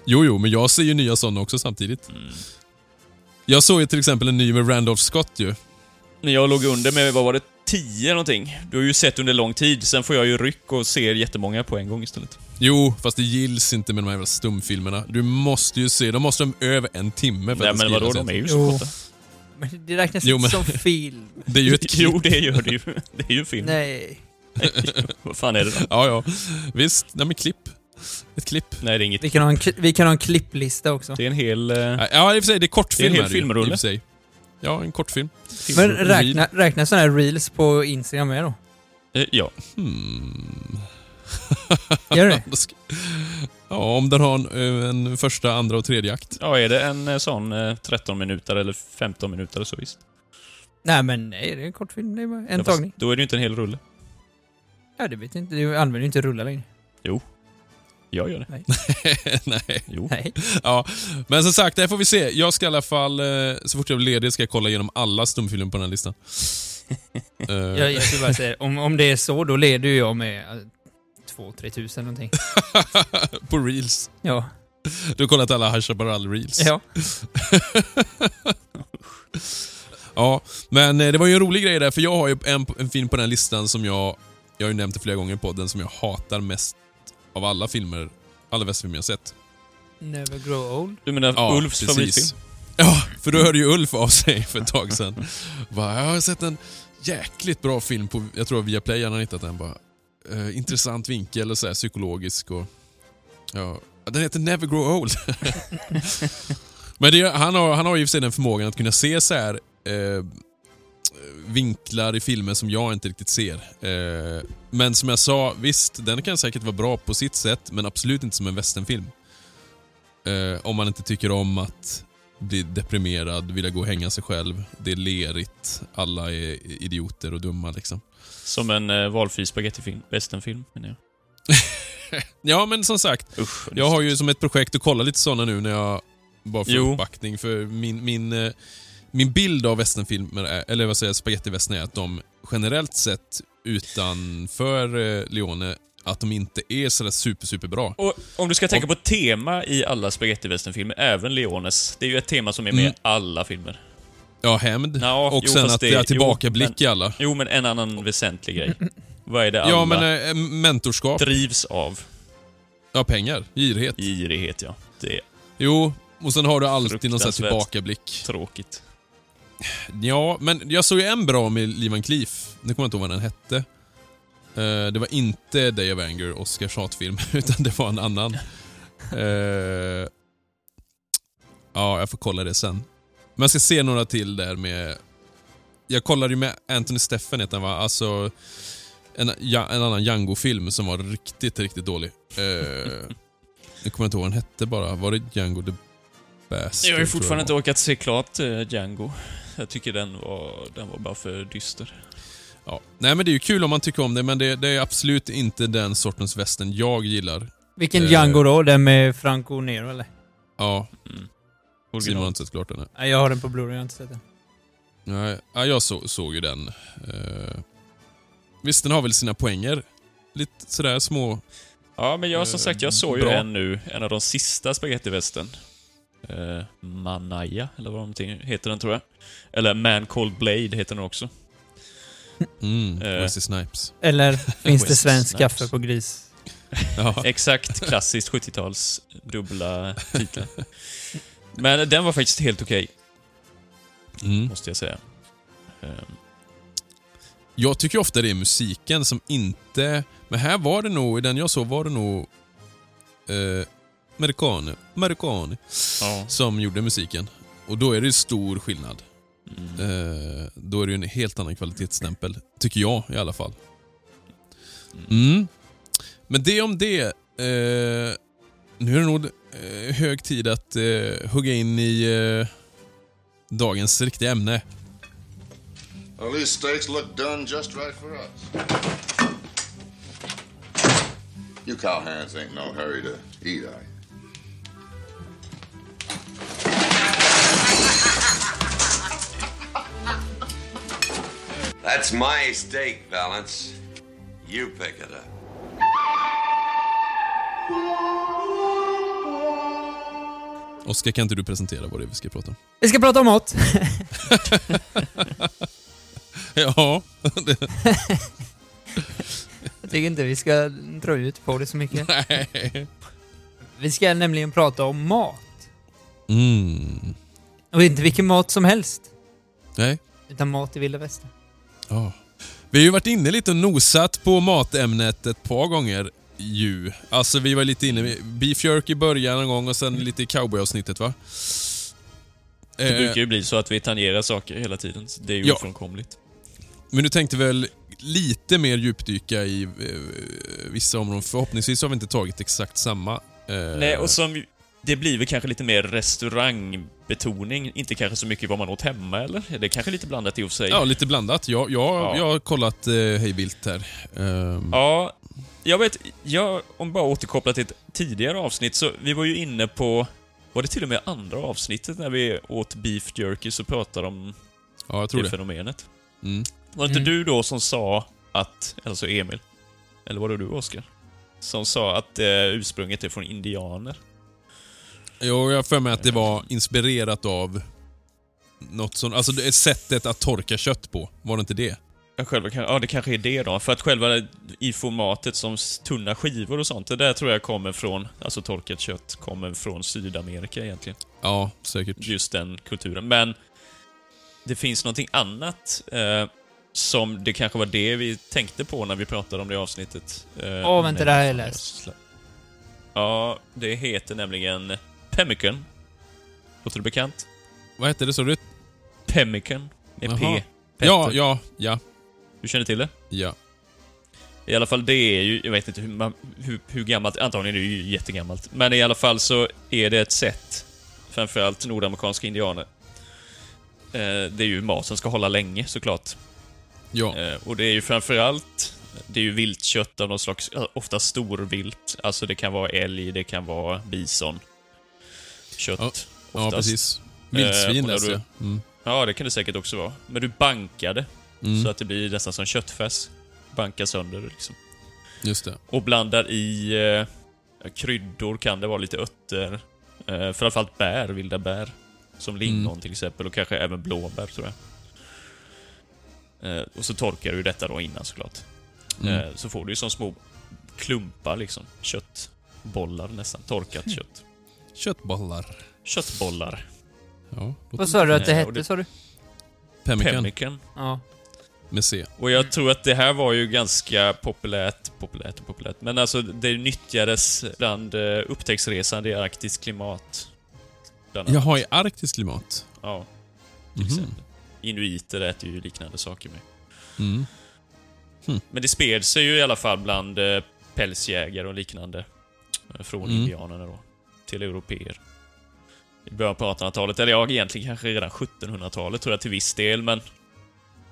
Jo, jo, men jag ser ju nya sådana också samtidigt. Mm. Jag såg ju till exempel en ny med Randolph Scott ju. När jag låg under med, vad var det, 10 någonting? Du har ju sett under lång tid, sen får jag ju ryck och ser jättemånga på en gång istället. Jo, fast det gills inte med de här jävla stumfilmerna. Du måste ju se, de måste ha över en timme för Nej att men vadå, de är ju så korta. Men det räknas Jo, inte men- som film. Det är ju ett klipp. Jo, det gör det ju. Det är ju film. Nej. Vad fan är det då? Ja, ja. Visst. Nej, men klipp. Ett klipp. Nej, det är inget. Vi kan ha en, kli- vi kan ha en klipplista också. Det är en hel... eh, Ja, i och för sig, det är kortfilm Det är en hel ju, filmrulle. i och för sig. Ja, en kortfilm. Men räkna, räkna sådana här reels på Instagram med då? eh, ja. Hmm. Gör det? Då ska- Ja, om den har en, eh, en första, andra och tredje akt. Ja, är det en eh, sån eh, 13 minuter eller 15 minuter så visst. Nej men nej, det är en kortfilm. Det är bara en Ja, fast tagning. Då är det ju inte en hel rulle. Ja, det vet jag inte. Du använder ju inte rullar längre. Jag gör det. Nej. Jo. Nej. Ja, men som sagt, det får vi se. Jag ska i alla fall, eh, så fort jag blir ledig, ska jag kolla igenom alla stumfilmer på den här listan. Eh, Jag, jag skulle bara säga, om, om det är så, då leder ju jag med eh, 2-3 tusen någonting. på reels. Ja. Du har kollat alla High Chaparral reels. Ja. Ja, men eh, det var ju en rolig grej där, för jag har ju en, en film på den listan som jag, jag har ju nämnt det flera gånger på den som jag hatar mest av alla filmer, alla västfilmer jag sett. Never grow old. Du menar Ja, Ulfs favoritfilm? Ja, för då hörde ju Ulf av sig för ett tag sedan. Bara, jag har sett en jäkligt bra film på, jag tror via Play han har hittat den. Bara, eh, intressant vinkel och så här, psykologisk och... Ja, den heter Never Grow Old. Men det, han, har, han har ju för sig den förmågan att kunna se så här eh, vinklar i filmer som jag inte riktigt ser. Eh, men som jag sa, visst, den kan säkert vara bra på sitt sätt, men absolut inte som en westernfilm. Eh, om man inte tycker om att bli deprimerad, vilja gå och hänga sig själv. Det är lerigt, alla är idioter och dumma liksom. Som en valfri spagettifilm. Westernfilm, menar jag. Ja, men som sagt, Usch. jag har ju som ett projekt att kolla lite sådana nu när jag bara får uppbackning. För min, min, eh, min bild av westernfilmer, är, eller vad säger jag, spagettivästern är att de generellt sett utanför eh, Leone, att de inte är sådär super, super bra. Och om du ska tänka på tema i alla spagettivästernfilmer, även Leones. Det är ju ett tema som är med Mm. i alla filmer. Ja, hämnd. Ja, och jo, sen att det- är tillbakablick i alla. Jo, men en annan väsentlig grej. Vad är det alla Ja, men eh, mentorskap. drivs av? Ja, pengar. Girighet. Girighet, ja. Det är Jo, och sen har du alltid någon sån här tillbakablick. tråkigt. Ja, men jag såg ju en bra med Lee Van Cleef. Nu kommer jag inte ihåg vad den hette. Eh, det var inte Day of Anger, Oscar Schat-film, utan det var en annan. Eh, ja, jag får kolla det sen. Men jag ska se några till där med... Jag kollade ju med Anthony Steffen, heter han va? Alltså, en, ja, en annan Django-film som var riktigt, riktigt dålig. Eh, nu kommer jag inte ihåg vad den hette bara. Var det Django the Bastard? Jag har ju fortfarande inte orkat se klart uh, Django. Jag tycker den var, den var bara för dyster. Ja. Nej men det är ju kul om man tycker om det, men det, det är absolut inte den sortens västern jag gillar. Vilken Eh. Django då? Den med Franco Nero eller? Ja, Mm. Simon har inte sett klart den. än. Nej, jag har den på Blu-ray, jag har inte sett den. Nej, ja, jag så, såg ju den. Eh, visst, den har väl sina poänger. Lite sådär små... Ja, men jag som Eh, sagt, jag såg ju bra. en nu, en av de sista spagettivästern. Uh, Manaya, eller vad någonting heter den tror jag. Eller Man Called Blade heter den också. Mm, Eh. Wesley Snipes. Eller finns det svensk kaffe på gris? Ja. Exakt klassiskt 70-tals dubbla titlar. Men den var faktiskt helt okej, Mm. måste jag säga. Ehm, Jag tycker ofta det är musiken som inte... Men här var det nog, i den jag såg var det nog... Eh, Mercani, Mercani Ja. som gjorde musiken. Och då är det stor skillnad. Mm. Eh, då är det en helt annan kvalitetsstämpel. Tycker jag i alla fall. Mm. Men det om det. Eh, nu är det nog eh, hög tid att eh, hugga in i eh, dagens riktiga ämne. Well, these steaks look done just right for us. You cowhands ain't no hurry to eat, are you? That's my steak, Valance. You pick it up. Oskar, kan inte du presentera vad det är vi ska prata om? Vi ska prata om mat. Ja, Jag tycker inte vi ska dra ut på det så mycket. nej. Vi ska nämligen prata om mat. Mm. Och inte vilken mat som helst. Nej. Utan mat i vilda västern. Ja. Vi har ju varit inne lite och nosat på matämnet ett par gånger ju. Alltså vi var lite inne med beef jerky i början en gång och sen lite i cowboy-avsnittet va? Det Eh, brukar ju bli så att vi tangerar saker hela tiden. så Det är ju Ja. ofrånkomligt. Men du tänkte väl lite mer djupdyka i eh, vissa områden. Förhoppningsvis har vi inte tagit exakt samma. Eh, Nej, och som... Det blir väl kanske lite mer restaurangbetoning, inte kanske så mycket vad man åt hemma, eller? Det är kanske lite blandat i och för sig. Ja, lite blandat. Jag, jag, Ja. jag har kollat eh, hej vilt här. Ehm, Ja, jag vet, jag, om bara återkoppla till ett tidigare avsnitt, så vi var ju inne på, var det till och med andra avsnittet när vi åt beef jerky så pratade om ja, jag tror det det. fenomenet? Mm. Var det inte Mm. du då som sa att, alltså Emil, eller var det du Oskar? Som sa att eh, ursprunget är från indianer? Jo, jag har för mig att det var inspirerat av något som, alltså det är sättet att torka kött på. Var det inte det? Ja, själva, ja, det kanske är det då. För att själva i formatet som tunna skivor och sånt, det där tror jag kommer från, alltså torkat kött, kommer från Sydamerika egentligen. Ja, säkert. Just den kulturen. Men det finns någonting annat eh, som det kanske var det vi tänkte på när vi pratade om det avsnittet. Eh, Åh, vänta, men- det här jag läst. Ja, det heter nämligen Pemmican. Låter det bekant? Vad hette det sa du? Pemmican. Med Jaha. P. Ja, Petter. ja, ja, Du känner till det? ja. I alla fall, det är ju, jag vet inte hur, man, hur, hur gammalt, antagligen är det ju jättegammalt. Men i alla fall så är det ett sätt, framförallt nordamerikanska indianer. Eh, det är ju mat som ska hålla länge såklart. Ja, Eh, och det är ju framförallt, det är ju viltkött av någon slags, ja, ofta storvilt. Alltså det kan vara älg, det kan vara bison. Kött. Ja, ja precis. Eh, Vildsvin när läste du- jag. Mm. Ja, det kan det säkert också vara. Men du bankar det, Mm. så att det blir nästan som köttfärs. Bankar sönder liksom. Just det. Och blandar i eh, kryddor, kan det vara lite örter. Eh, framförallt bär, vilda bär. Som lingon Mm. till exempel, och kanske även blåbär tror jag. Eh, och så torkar du detta då innan såklart. Mm. Eh, så får du ju som små klumpar liksom. Köttbollar nästan. Torkat Mm. kött. Köttbollar. Köttbollar. Ja, Vad sa du att det Eh, hette, det- sa du? Pemmican Pemmican. Ja. med C. Och jag tror att det här var ju ganska populärt, populärt och populärt, men alltså det nyttjades bland uh, upptäcktsresande i arktiskt klimat. Jaha, i arktiskt klimat? Ja, till Mhm. exempel. Inuiter äter ju liknande saker med. Mm. Men det spred sig ju i alla fall bland eh, pälsjägare och liknande. eh, Från Mm. indianerna då. Till europeer. I början på 1800-talet, eller ja, egentligen kanske redan 1700-talet tror jag till viss del, men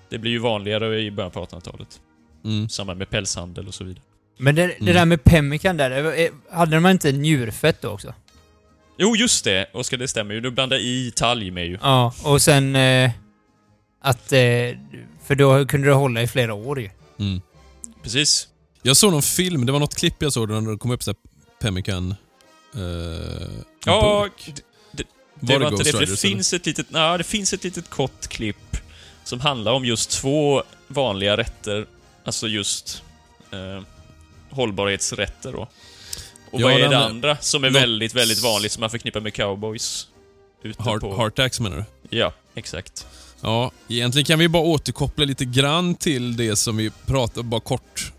det blir ju vanligare i början på 1800-talet. Mm. I samband med pälshandel och så vidare. Men det, det där med pemmican där, eh, hade de inte njurfett då också? Jo, just det! Oskar, det stämmer ju. Du blandar i talg med ju. Ja, och sen eh, att... Eh, för då kunde det hålla i flera år ju. Mm. Precis. Jag såg någon film, det var något klipp jag såg där det kom upp så här Pemmican... Eh, Ja, burk. d- det Var det inte det, för det eller? finns ett litet, nej, det finns ett litet kort klipp som handlar om just två vanliga rätter, alltså just eh, hållbarhetsrätter då. Och Ja, vad är det andra som är väldigt, väldigt vanligt som man förknippar med cowboys? Heart, på... Heartax menar du? Ja, exakt. Ja, egentligen kan vi bara återkoppla lite grann till det som vi pratade bara kort.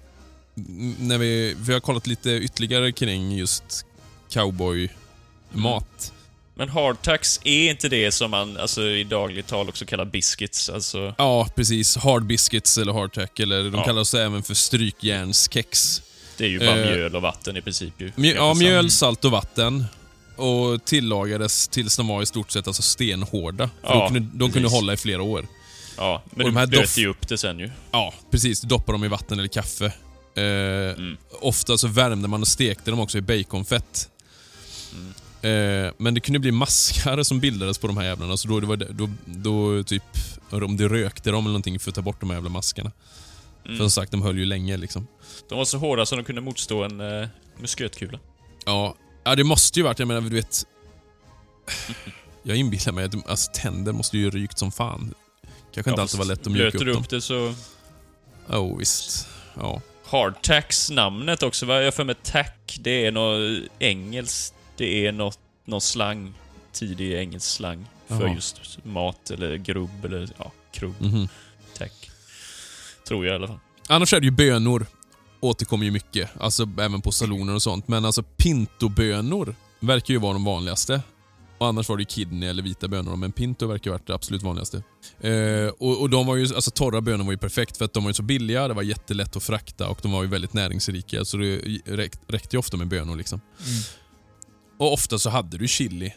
När vi, vi har kollat lite ytterligare kring just cowboy-mat. Men hardtax är inte det som man alltså, i dagligt tal också kallar biscuits? Alltså, Ja, precis. Hard biscuits eller hardtack, eller de Ja. kallas även för strykjärnskex. det är ju bara Eh, mjöl och vatten i princip ju. Mjö, ja, mjöl, salt och vatten. Och tillagades tills de var i stort sett alltså stenhårda. För Ja, de kunde, de kunde hålla i flera år. Ja, men och de här blöt doft- ju upp det sen ju. Ja, precis. Doppa dem i vatten eller kaffe. Eh, Mm. Ofta så värmde man och stekte dem också i baconfett. Eh, men det kunde bli maskar som bildades på de här jävlarna, så då, det var, då, då typ, om det rökte dem eller någonting för att ta bort de här jävla maskarna. För som sagt, de höll ju länge liksom. De var så hårda så de kunde motstå en uh, muskötkula. Ja, ja, det måste ju varit, jag menar du vet... Jag inbillar mig att alltså, tänder måste ju rykt som fan. Kanske inte Ja, alltid var lätt att mjuka upp dem. upp det så... Ja, oh, visst. Ja. Hardtax, namnet också, vad jag för mig tack, det är något engelskt, det är något, någon slang, tidig engelsk slang för Jaha. just mat eller grubb eller ja, krubb, Mhm. tack. Tror jag i alla fall. Annars är det ju bönor. Återkommer ju mycket. Alltså även på saloner och sånt. Men alltså pintobönor verkar ju vara de vanligaste. Och annars var det ju kidney eller vita bönor, men pinto verkar varit det absolut vanligaste. Eh, och, och de var ju, alltså torra bönor var ju perfekt för att de var ju så billiga, det var jättelätt att frakta och de var ju väldigt näringsrika. Så det räck, räckte ju ofta med bönor liksom. Och ofta så hade du chili.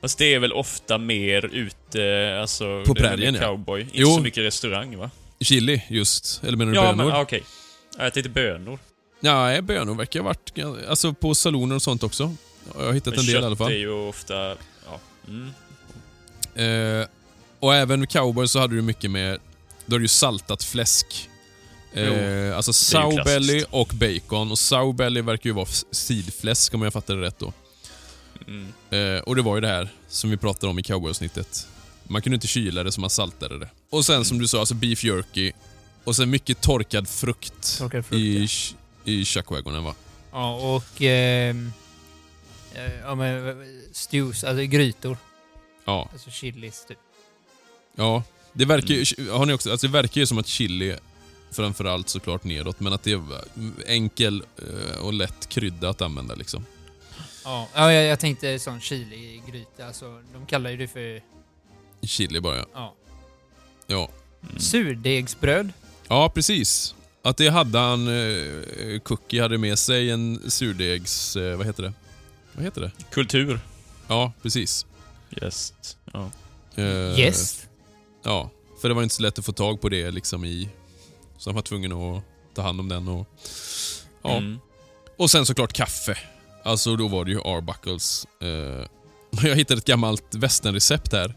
Fast det är väl ofta mer ute, alltså... På prärien, ja. Cowboy. Inte Jo. så mycket restaurang va? Chili just, eller menar du Ja, bönor? men ah, okej. Ja, Jag tänkte bönor. Nej, bönor verkar ha varit, alltså på saloner och sånt också. Jag har hittat Men en del i kött alla fall. är ju ofta... Ja. Mm. Eh, och även cowboy så hade du mycket med, då är det ju saltat fläsk. Eh, alltså sow belly och bacon. Och sow belly verkar ju vara sidfläsk om jag fattar det rätt då. Mm. Eh, och det var ju det här som vi pratade om i cowboy-avsnittet. Man kunde inte kyla det så man saltade det. Och sen som du sa, alltså beef jerky. Och sen mycket torkad frukt, Torkad frukt, i, ja. i chuckwagonen va? Ja, och... ehm, eh, ja, men stews, alltså grytor. Ja. Alltså chilis, typ. Ja, det verkar ju, har ni också, alltså det verkar ju som att chili framförallt såklart nedåt, men att det är enkel eh, och lätt krydda att använda liksom. Ja, ja jag, jag tänkte sån chili-gryta. Alltså, de kallar ju det för... Chili bara ja. Ja. Ja, Surdegsbröd. ja precis. Att det hade han, eh, Cookie hade med sig en surdegs, eh, vad heter det? Vad heter det? Kultur. Ja, precis. Yes. Ja. Eh, Yes. Ja, för det var inte så lätt att få tag på det liksom i... Så han var tvungen att ta hand om den och... Ja. Mm. Och sen såklart kaffe. Alltså då var det ju Arbuckles. Eh, jag hittade ett gammalt västernrecept här.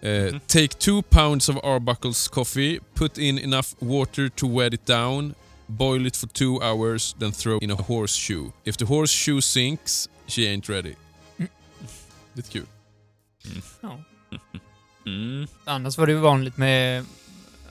Eh, Take two pounds of Arbuckles coffee, put in enough water to wet it down, boil it for two hours, then throw in a horseshoe. If the horseshoe sinks, she ain't ready. Lite kul. Ja. Mm. Annars var det ju vanligt med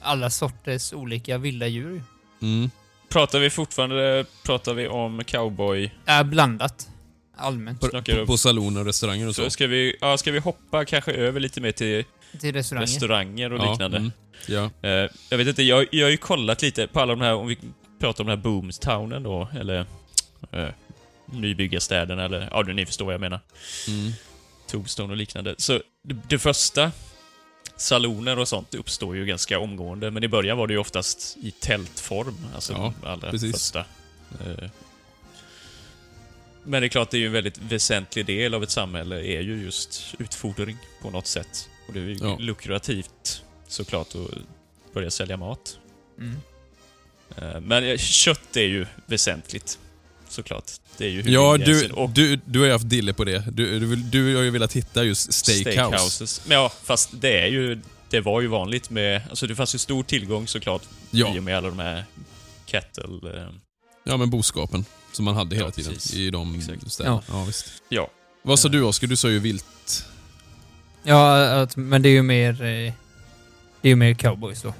alla sorters olika vilda djur. ju. Mm. Pratar vi fortfarande pratar vi om cowboy? Är blandat. Allmänt. På, på, på saloner och restauranger och så. Så ska vi, ja, ska vi hoppa kanske över lite mer till Till restauranger. restauranger och Ja, liknande? mm. Ja. Eh, jag vet inte, jag, jag har ju kollat lite på alla de här, om vi pratar om den här Boomstownen då, eller uh, nybyggarstäderna, eller ja, ni förstår vad jag menar. Mm. Tombstone och liknande. Så det, det första, saloner och sånt, uppstår ju ganska omgående, men i början var det ju oftast i tältform, alltså Ja, de allra precis. första. Eh, men det är klart, det är ju en väldigt väsentlig del av ett samhälle, är ju just utfodring på något sätt. Och det är ju Ja. lukrativt såklart att börja sälja mat. Mm. Eh, Men eh, kött är ju väsentligt, såklart. Det är ju Ja, du. Och du, du har ju haft dille på det. Du, du, du har ju velat hitta just steakhouse. steakhouses. Men ja, fast det är ju... Det var ju vanligt med... Alltså det fanns ju stor tillgång såklart Ja. i och med alla de här cattle... Eh, Ja, men boskapen som man hade hela Ja, tiden precis. i de Exakt. städerna. Ja. visst. ja. Vad sa du Oskar? Du sa ju vilt. Ja, att, men det är ju mer... eh, Det är ju mer cowboys då.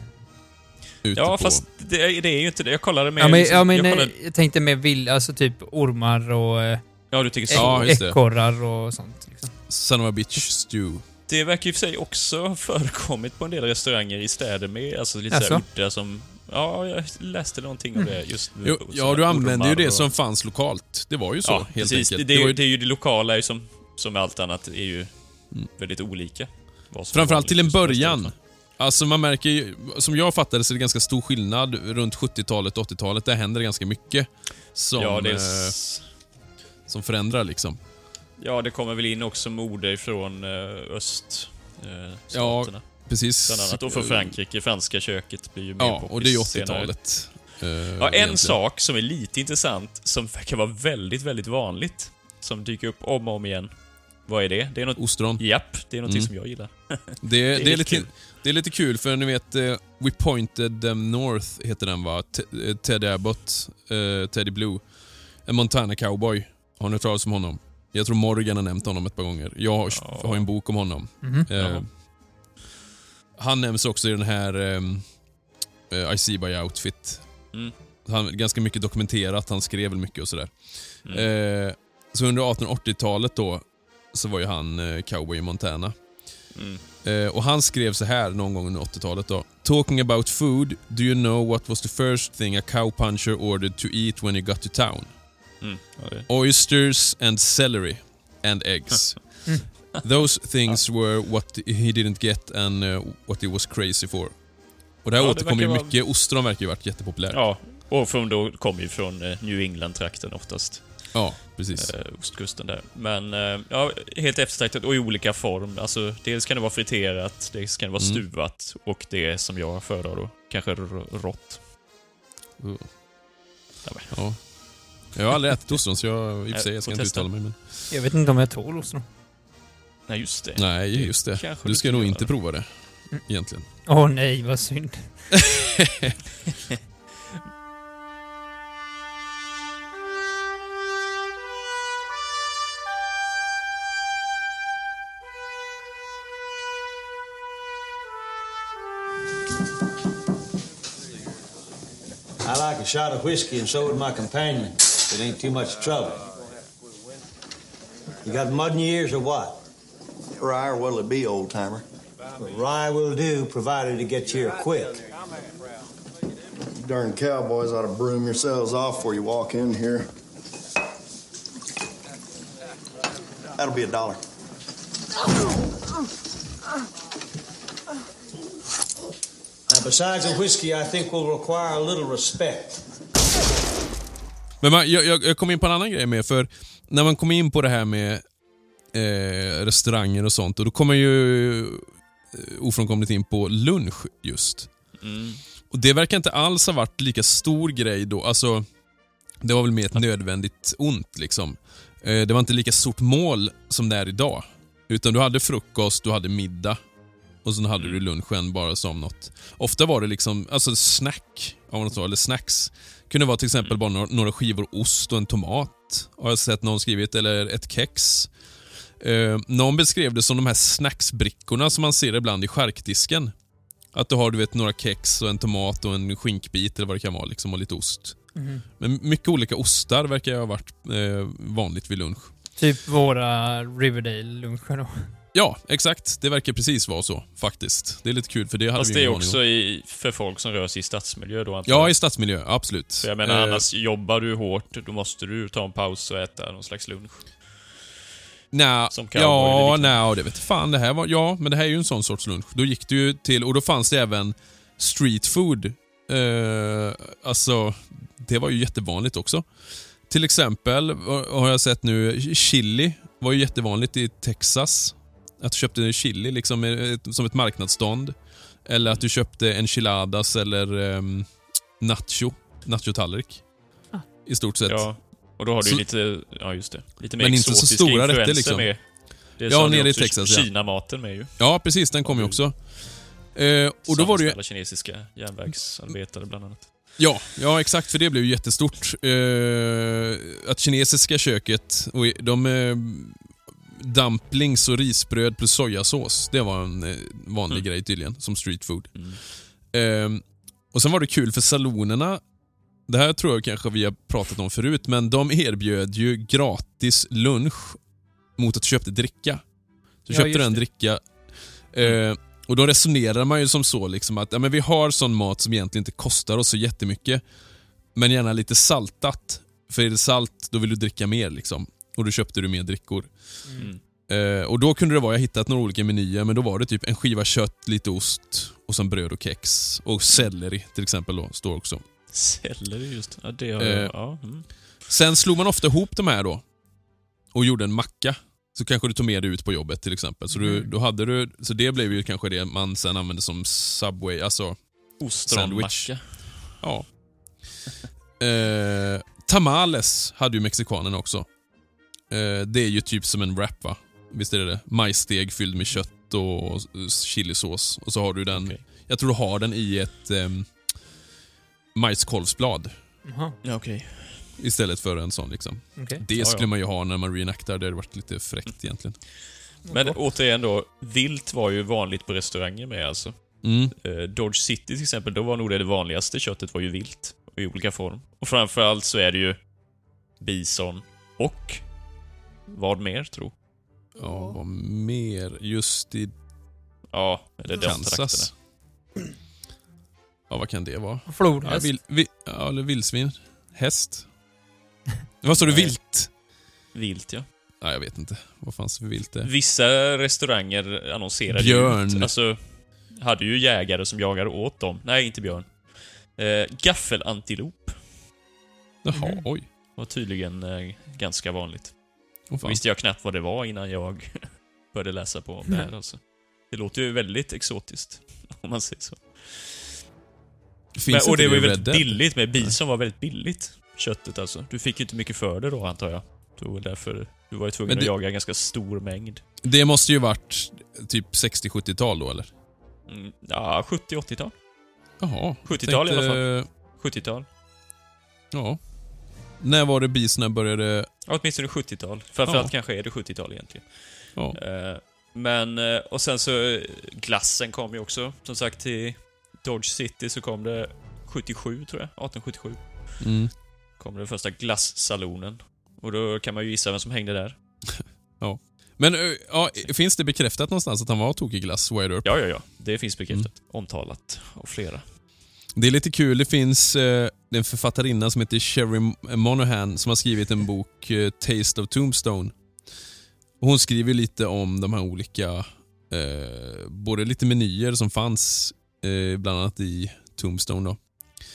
Ute Ja, på... fast det, är- det är ju inte det. Jag kollade med... Ja, men, liksom, ja, men jag, kollade, jag tänkte med vill, alltså typ ormar och eh, ja, du tycker så. Ja, det. ekorrar och sånt. Liksom. Son of a bitch stew. Det verkar ju för sig också ha förekommit på en del restauranger i städer med, alltså lite såhär udda som... Ja, jag läste någonting om det just nu. Jo, ja, du använde ju det och- som fanns lokalt. Det var ju så, Ja, helt precis. enkelt. Det, det, är ju- det är ju det lokala är ju som, som med allt annat, är ju väldigt olika. Framförallt till en början. Alltså man märker ju, som jag fattade så är det ganska stor skillnad runt 70-talet och 80-talet. Där händer det ganska mycket som, Ja, det är, eh, som förändrar liksom. ja, det kommer väl in också mode från eh, öst... Eh, Ja. Precis. Bland annat. Och från Frankrike. Franska köket blir ju mer Ja, och det är ju poppis senare. 80-talet. eh, Ja, en egentligen. sak som är lite intressant, som verkar vara väldigt, väldigt vanligt, som dyker upp om och om igen. Vad är det? Det är något... Ostron. Japp, det är något Mm. som jag gillar. Det, det, är lite lite, kul. Det är lite kul för ni vet, eh, We Pointed Them North heter den va? Eh, Ted Abbott, eh, Teddy Blue. En Montana cowboy. Har ni hört talas om honom? Jag tror Morgan har nämnt honom ett par gånger. Jag har, Ja. har en bok om honom. Mhm. Eh, Jaha. han nämns också i den här ehm, eh, I see by outfit. Mm. Han, ganska mycket dokumenterat, han skrev väl mycket och sådär. Mm. Eh, så under 1880-talet då, så var ju han cowboy i Montana. Mm. Eh, och han skrev så här någon gång under 80-talet då. Talking about food, do you know what was the first thing a cowpuncher ordered to eat when he got to town? Mm. Ja, det. Oysters and celery and eggs. Those things were what he didn't get and uh, what he was crazy for. Och det här Ja, återkommer ju verkar vara- mycket. Ostron verkar ju varit jättepopulärt. Ja, ja, och från då kommer ju från eh, New England-trakten oftast. Precis. Eh, ostkusten där. Men, eh, ja, helt eftertraktat och i olika form. Alltså, dels kan det vara friterat, dels kan det vara Mm. stuvat och det som jag föredrar då, kanske rått. Uh. Ja. Jag har aldrig ätit ostron så jag, i och för sig, jag ska inte testa. uttala mig. Men... Jag vet inte om jag tål ostron. Nej, just det. Nej, just det. kanske Du ska nog inte prova det. Egentligen. Åh nej, vad synd. like a shot of whiskey, and so would my companion. It ain't too much trouble. You got mud in your ears or what? Rye, or what'll it be, old timer? Rye will do, provided it gets here quick. You darn cowboys ought to broom yourselves off before you walk in here. That'll be a dollar. Oh. Now, besides the whiskey, I think will require a little respect. Men man, jag, jag, jag kom in på en annan grej med, för när man kommer in på det här med eh, restauranger och sånt, och då kommer ju eh, ofrånkomligt in på lunch just. Mm. Och Det verkar inte alls ha varit lika stor grej då. Alltså, det var väl mer ett nödvändigt ont liksom. Eh, det var inte lika stort mål som det är idag. Utan du hade frukost, du hade middag och sen hade du lunchen bara som något. Ofta var det liksom, alltså snack av något slag, eller snacks. Kunde vara till exempel bara några, skivor ost och en tomat, har jag sett någon skrivit, eller ett kex. Eh, någon beskrev det som de här snacksbrickorna som man ser ibland i charkdisken. Att du har du vet, några kex och en tomat och en skinkbit eller vad det kan vara liksom, och lite ost. Men mycket olika ostar verkar ha varit eh, vanligt vid lunch. Typ våra Riverdale-luncher då. Ja, exakt. Det verkar precis vara så, faktiskt. Det är lite kul, för det hade Fast vi det är också i, för folk som rör sig i stadsmiljö då antar Ja, i stadsmiljö. Absolut. För jag menar, Eh, annars jobbar du hårt, då måste du ta en paus och äta någon slags lunch. Eller ja, nej, det vet fan. Det här var, ja, men det här är ju en sån sorts lunch. Då gick du ju till, och då fanns det även street food. Eh, alltså, det var ju jättevanligt också. Till exempel har jag sett nu, chili var ju jättevanligt i Texas. Att du köpte chili liksom eh, som ett marknadsstånd. Eller att du köpte enchiladas eller um, nacho, nachotallrik. I stort sett. Ja, och då har du Så- lite, ja just det, lite mer Men inte så stora rätter, influenser liksom. med. Det Ja, nere i Texas, ja. Kina-maten med ju. Ja, precis. Den kom ju också. Eh, och då var det ju... Alla kinesiska järnvägsarbetare bland annat. Ja, ja, exakt. För det blev ju jättestort. Eh, att kinesiska köket, och de... Eh, dumplings och risbröd plus sojasås, det var en eh, vanlig Mm. grej tydligen, som street food. Mm. Eh, och sen var det kul för salonerna, det här tror jag kanske vi har pratat om förut, men de erbjöd ju gratis lunch mot att du köpte dricka. Så Ja, köpte du en dricka eh, och då resonerar man ju som så liksom att ja, men vi har sån mat som egentligen inte kostar oss så jättemycket, men gärna lite saltat. För är det salt, då vill du dricka mer liksom. Och då köpte du mer drickor. Mm. Eh, och då kunde det vara, jag hittat några olika menyer, men då var det typ en skiva kött, lite ost och sen bröd och kex. Och selleri till exempel då, står också. Selleri just. Ja, det har Eh, jag. Ja, mm. Sen slog man ofta ihop de här då och gjorde en macka. Så kanske du tog med det ut på jobbet till exempel. Så, du, Mm. då hade du, så det blev ju kanske det man sen använde som Subway, alltså Ostronmacka. ja. Eh, tamales hade ju mexikanerna också. Eh, det är ju typ som en wrap va? Visst är det det? Majssteg fylld med kött och chilisås. Och så har du den, Okej. jag tror du har den i ett um, majskolvsblad Jaha, Ja, okej. istället för en sån liksom. okej. Det Ja, skulle ja. man ju ha när man reenactar, det hade varit lite fräckt egentligen. Men återigen då, vilt var ju vanligt på restauranger med alltså. Mm. Eh, Dodge City till exempel, då var nog det, det vanligaste köttet var ju vilt. I olika form. Och framförallt så är det ju bison och vad mer, tro? Ja, vad mer? Just i Ja, eller den Kansas. Ja, vad kan det vara? Ja, Flodhäst. vil, vi, ja eller vildsvin. Häst. vad står det? Nej. Vilt? Vilt, ja. Nej, jag vet inte. Vad fanns det för vilt det? Vissa restauranger annonserade Björn. ju ut, alltså, hade ju jägare som jagade åt dem. Nej, inte björn. Eh, gaffelantilop Jaha, Mhm. oj. var tydligen eh, ganska vanligt. Fan. Visste jag knappt vad det var innan jag började läsa på om det här alltså. Det låter ju väldigt exotiskt, om man säger så. Finns Men, och inte det var ju väldigt billigt med. Bison var väldigt billigt. Köttet alltså. Du fick ju inte mycket för det då, antar jag. Det var därför du var ju tvungen det- att jaga en ganska stor mängd. Det måste ju varit typ 60-70-tal då, eller? Mm, ja, 70-80-tal. Jaha. 70-tal i alla fall. 70-tal. Ja. När var det bisorna började... Ja, åtminstone 70-tal. Framförallt Ja. kanske är det 70-tal egentligen. Ja. Eh, Men, eh, och sen så, eh, glassen kom ju också. Som sagt, till Dodge City så kom det 77, tror jag. 1877. Mm. Kom den första glassalonen. Och då kan man ju gissa vem som hängde där. Men ö, ja, finns det bekräftat någonstans att han var tokig glass, Wide Earp? Ja, ja, ja. Det finns bekräftat. Mm. Omtalat av flera. Det är lite kul, det finns eh, en författarinna som heter Sherry Monahan som har skrivit en bok, eh, Taste of Tombstone. Och hon skriver lite om de här olika, eh, både lite menyer som fanns, eh, bland annat i Tombstone. Då.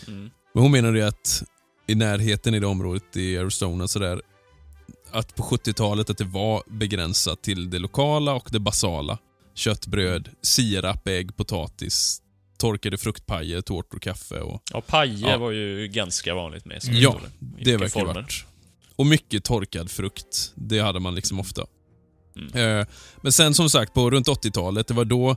Mm. Men hon menar att i närheten i det området i Arizona sådär, att på 70-talet att det var begränsat till det lokala och det basala. Kött, bröd, sirap, ägg, potatis, torkade fruktpajer, tårtor, kaffe och... Ja, pajer Ja. var ju ganska vanligt med. Ja, Det verkar varit. Och mycket torkad frukt. Det hade man liksom ofta. Mm. Eh, men sen som sagt, på runt 80-talet, det var då...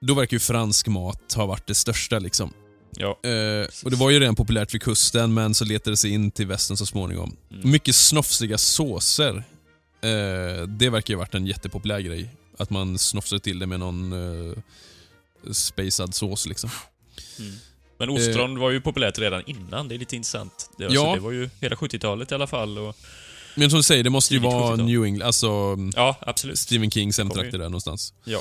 Då verkar ju fransk mat ha varit det största liksom. Ja. Eh, och det var ju redan populärt vid kusten, men så letade det sig in till västern så småningom. Mm. Mycket snofsiga såser. Eh, det verkar ju ha varit en jättepopulär grej. Att man snofsar till det med någon eh, spacad sås liksom. Mm. Men ostron var ju populärt redan innan. Det är lite intressant. Det, Eh. Ja. alltså, det var ju hela 70-talet i alla fall. Och, Men som du säger, det måste ju vara 70-tal. New England, alltså ja, absolut. Stephen Kings hemtrakter där någonstans. Ja.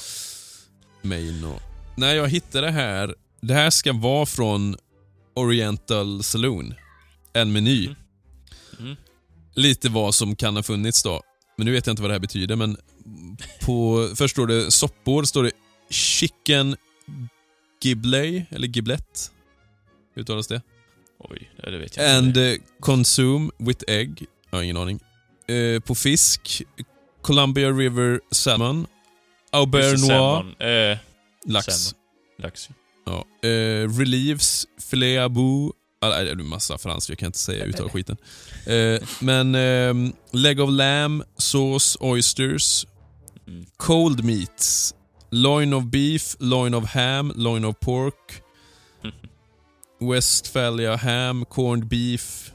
Maine och... När jag hittade det här, det här ska vara från Oriental Saloon. En meny. Mm. Mm. Lite vad som kan ha funnits då. Men nu vet jag inte vad det här betyder, men på... Först står det soppor, står det chicken gibley, eller giblet. Hur uttalas det? Oj, det vet jag And inte. eh, consume with egg. Jag har ingen aning. Eh, på fisk, Columbia River Salmon. Aubert Noir, salmon. Eh, lax. salmon. Lax. Ja. Eh, reliefs, filet à bout. Ah, nej, det är en massa franskt, jag kan inte säga uttala skiten. Eh, men ehm, leg of lamb, sauce, oysters, Mm. cold meats, loin of beef, loin of ham, loin of pork, Westphalia ham, corned beef,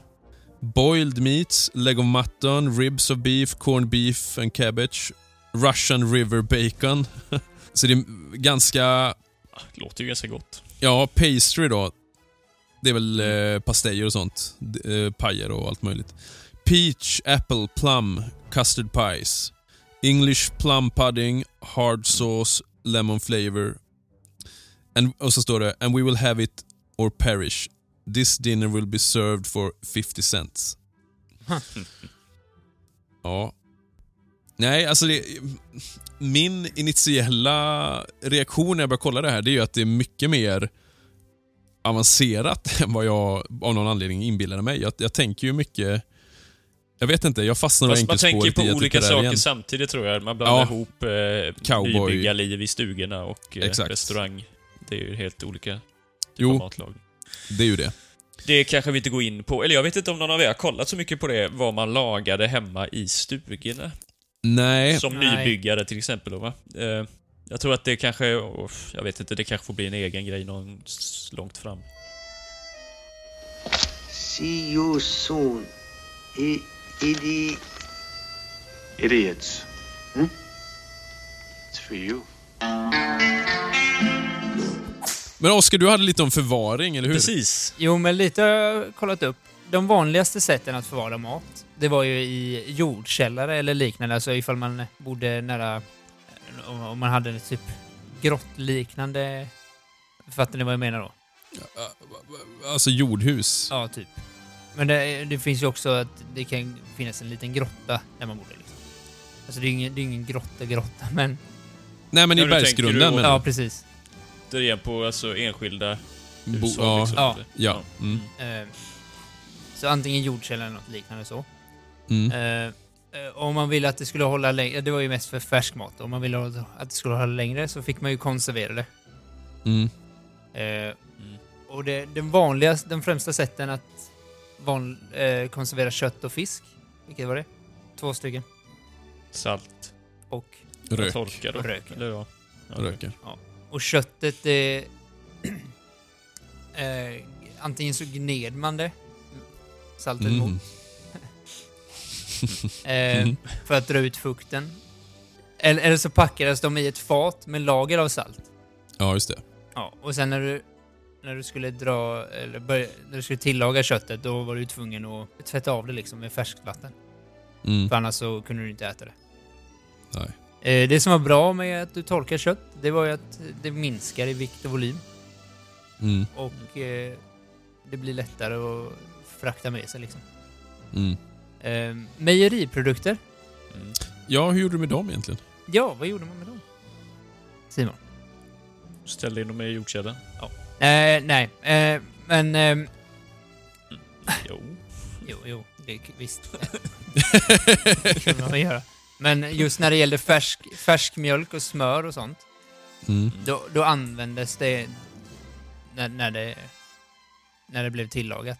boiled meats, leg of mutton, ribs of beef, corned beef and cabbage, Russian river bacon. Så det är ganska det låter ju ganska gott. Ja, pastry då. Det är väl eh, pastejer och sånt. Eh, pajer och allt möjligt. Peach, apple, plum, custard pies. English plum pudding, hard sauce, lemon flavor. And, och så står det “And we will have it or perish. This dinner will be served for 50 cents”. ja. Nej, alltså det, min initiella reaktion när jag började kolla det här, det är ju att det är mycket mer avancerat än vad jag av någon anledning inbillade mig. Jag, jag tänker ju mycket... Jag vet inte, jag fastnar Fast man tänker på olika saker igen. samtidigt tror jag. Man blandar Ja. ihop eh, Cowboy. nybyggarliv i stugorna och eh, Exakt. restaurang. Det är ju helt olika Jo. av matlag. Det är ju det. Det kanske vi inte går in på. Eller jag vet inte om någon av er har kollat så mycket på det, vad man lagade hemma i stugorna. Nej, Som Nej. nybyggare till exempel då, va? Eh, jag tror att det kanske, oh, jag vet inte, det kanske får bli en egen grej någon långt fram. See you soon. Idi... Idiots. Hmm? It's for you. men Oskar, du hade lite om förvaring, eller hur? Precis. Jo, men lite har jag kollat upp. De vanligaste sätten att förvara mat, det var ju i jordkällare eller liknande. Alltså ifall man bodde nära... Om man hade en typ grottliknande... Fattar ni vad jag menar då? Alltså jordhus. Ja, typ. Men det, det finns ju också att det kan finnas en liten grotta där man bor. Liksom. Alltså det är ingen, det är ingen grotta-grotta, men... Nej, men Ja, i tänker bergsgrunden du- Ja, precis. Det är på alltså enskilda Bo- hushåll. ja. liksom, Ja. Ja. Mm. Eh, så antingen jordkällare eller något liknande så. Mm. Eh, eh, om man ville att det skulle hålla längre, det var ju mest för färsk mat. Om man ville att det skulle hålla längre så fick man ju konservera det. Mm. Eh, Och det, den vanligaste, den främsta sätten att van, eh, konservera kött och fisk, vilket var det? Två stycken. Salt. Och, Rök. Torka då. Och rök. Eller ja. ja Röker. och köttet, det... eh, antingen så gned man det, saltet mot, Mm. eh, för att dra ut fukten. Eller, eller så packades de i ett fat med lager av salt. Ja, just det. Ja, och sen när du, när du skulle dra, eller börja, när du skulle tillaga köttet, då var du tvungen att tvätta av det liksom med färskt vatten. Mm. För annars så kunde du inte äta det. Nej. Eh, det som var bra med att du torkar kött, det var ju att det minskar i vikt och volym. Mm. Och eh, det blir lättare att frakta med sig liksom. Mm. Eh, mejeriprodukter. Ja, hur gjorde du med dem egentligen? Ja, vad gjorde man med dem? Simon? Ställde in dem i jordkällan. Ja. Eh, nej, eh, men... ehm, Jo. Jo, jo, det, visst. det kunde man väl göra. Men just när det gällde färsk, färsk mjölk och smör och sånt, Mm. då, då användes det när, när det när det blev tillagat.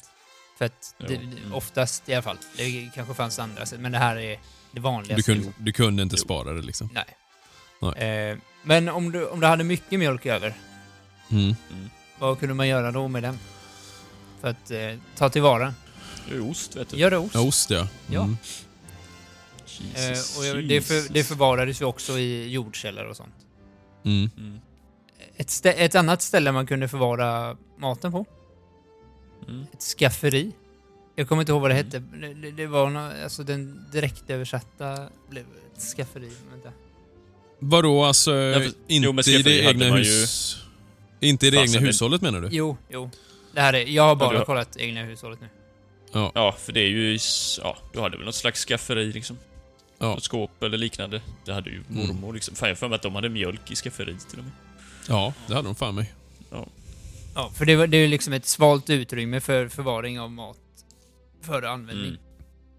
För att det, mm. oftast i alla fall, det kanske fanns andra sätt, men det här är det Du vanligaste. kunde, du kunde inte spara det liksom? Nej. Nej. Eh, men om du, om du hade mycket mjölk över, Mm. Vad kunde man göra då med den? För att eh, ta tillvara. Det är ost, vet du. Göra ost. Ja, ost ja. Ja. Mm. Jesus, Eh, och jag- det, för, det förvarades ju också i jordkällare och sånt. Mm. Mm. Ett, stä- ett annat ställe man kunde förvara maten på, Mm. ett skafferi. Jag kommer inte ihåg vad det Mm. hette. Det, det, var nå alltså den direktöversatta blev ett skafferi. Vänta. Vadå, alltså Ja, för- inte jo, i det egna man ju- hus... Inte i det egna det- hushållet menar du? Jo, jo. Det här är, jag har bara du har- kollat egna hushållet nu. Ja, för det är ju... Ja, du hade väl något slags skafferi liksom. Ja. Något skåp eller liknande. Det hade ju Mm. mormor liksom. Fan, jag för mig att de hade mjölk i skafferiet till och med. Ja, det hade de fan mig. Ja, för det, var, det är liksom ett svalt utrymme för förvaring av mat före användning.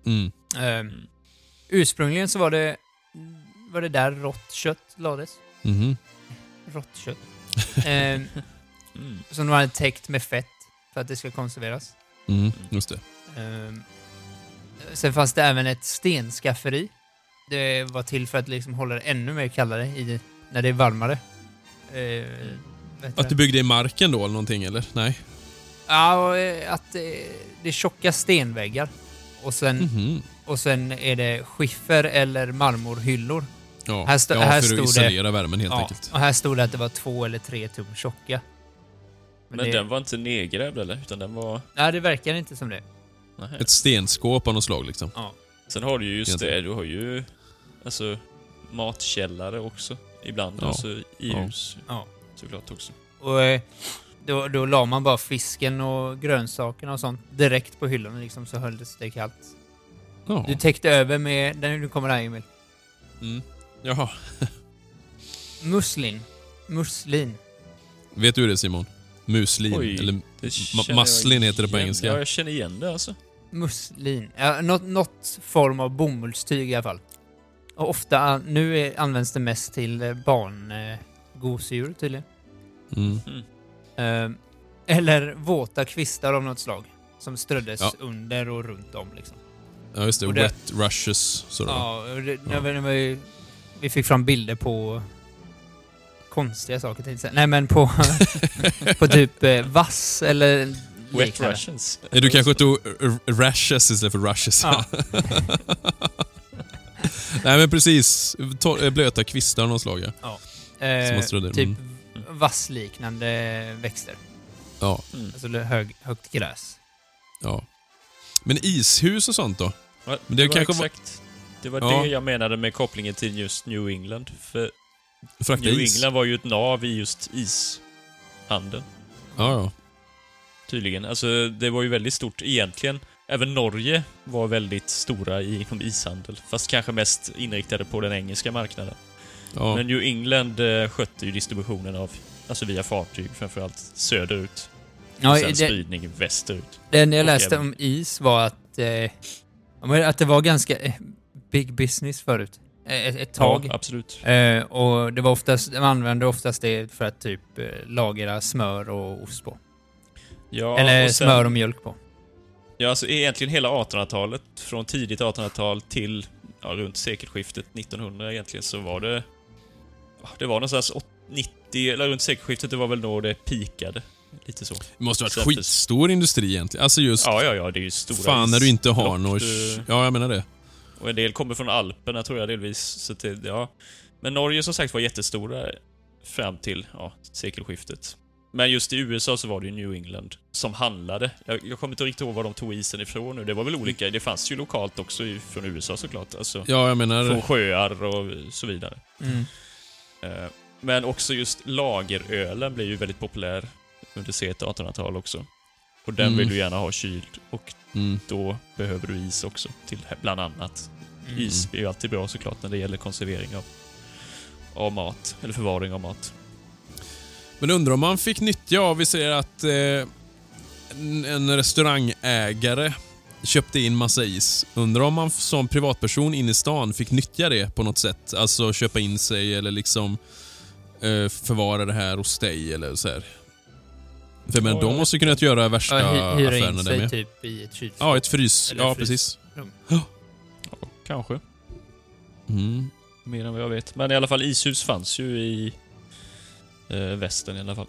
Mm. Mm. Ehm, Ursprungligen så var det, var det där rått kött lades. Mhm. Rått kött. Mm. som de hade täckt med fett för att det ska konserveras. Mm. Just det. Ehm, sen fanns det även ett stenskafferi. Det var till för att liksom hålla det ännu mer kallare i när det är varmare. Vet Att du byggde i marken då eller någonting eller? Nej? Ja, och, eh, att eh, det är tjocka stenväggar. Och sen, Mhm. och sen är det skiffer eller marmorhyllor. Ja, Här stå- ja här för stod att det- isolera värmen helt ja, enkelt. och här stod det att det var två eller tre tum tjocka. Men det, den var inte nedgrävd eller? Utan den var... Nej, det verkar inte som det. Nej. Ett stenskåp av något slag liksom. Ja. Sen har du ju just Egentligen. det, du har ju alltså matkällare också. Ibland, Ja. alltså i Ja. hus. Ja. Såklart också. Och eh, då, då la man bara fisken och grönsakerna och sånt direkt på hyllorna liksom, så höll det det kallt. Ja. Du täckte över med... Den, nu kommer det här Emil. Mm. Jaha. Muslin. Muslin. Vet du det Simon? Muslin. Oj, eller Det jag maslin heter det på engelska. Ja, jag känner igen det alltså. Muslin. Ja, något, något form av bomullstyg i alla fall. Och ofta, nu är, används det mest till eh, barngosedjur tydligen. Mm. Eh, eller våta kvistar av något slag. Som ströddes Ja. under och runt om liksom. Ja just det, Och det- wet rushes. Så då. Ja, det, Ja. ja. Det var ju, vi fick fram bilder på konstiga saker. Nej men på, på typ eh, vass eller Wet liknande. Russians. Är du kanske tog rashes istället för rushes? Ja. Nej men precis. Eh, blöta kvistar av något slag ja. Ja. Eh, typ Mm. vassliknande växter. Ja, Mm. Alltså hög, högt gräs. ja. Men ishus och sånt då? Ja, Men det, det var kanske var- exakt... Det var Ja. det jag menade med kopplingen till just New England. För Frakta New is? England var ju ett nav i just ishandeln. Ja, ja. Tydligen. Alltså, det var ju väldigt stort egentligen. Även Norge var väldigt stora i- inom ishandel. Fast kanske mest inriktade på den engelska marknaden. ja. Men New England eh, skötte ju distributionen av, alltså via fartyg framförallt, söderut. Ja, och sen det, spridning västerut. den jag läste även- om is var att, eh, att det var ganska eh, big business förut. Eh, Ett, ett tag. Ja, absolut. Eh, och det var oftast, man använde oftast det för att typ eh, lagra smör och ost på. Ja, Eller och sen- smör och mjölk på. Ja, alltså egentligen hela 1800-talet, från tidigt 1800-tal till ja, runt sekelskiftet 1900 egentligen, så var det... ja, Det var någonstans åt- 90, eller runt sekelskiftet, det var väl då det pikade. Lite så. Det måste varit skitstor industri egentligen. Alltså just... Ja, ja, ja, det är ju stora fan när du inte har något... du- Ja, jag menar det. Och en del kommer från Alperna tror jag delvis. Så det, ja. Men Norge som sagt var jättestora fram till ja, sekelskiftet. Men just i USA så var det ju New England som handlade. Jag, jag kommer inte riktigt ihåg var de tog isen ifrån nu. Det var väl olika. Det fanns ju lokalt också i- från USA såklart. Alltså, Ja, jag menar... Från sjöar och så vidare. Mm. Eh, Men också just lagerölen blev ju väldigt populär under sent 1800-tal också. Och den Mm. vill du gärna ha kyld. Och Mm. då behöver du is också, till bland annat. Mm. Is är ju alltid bra såklart när det gäller konservering av, av mat, eller förvaring av mat. Men undrar om man fick nyttja av, vi säger att eh, en, restaurangägare köpte in massa is. Undrar om man som privatperson in i stan fick nyttja det på något sätt? Alltså köpa in sig eller liksom eh, förvara det här hos dig eller så här. För men Ja, de jag måste ju kunnat göra värsta Ja, hy- hyra affärerna in där sig med. typ i ett kylskåp. Ja, ett frys. Eller Ja, frys. precis. Ja, kanske. Mm. Mer än vad jag vet. Men i alla fall, ishus fanns ju i eh, västern i alla fall.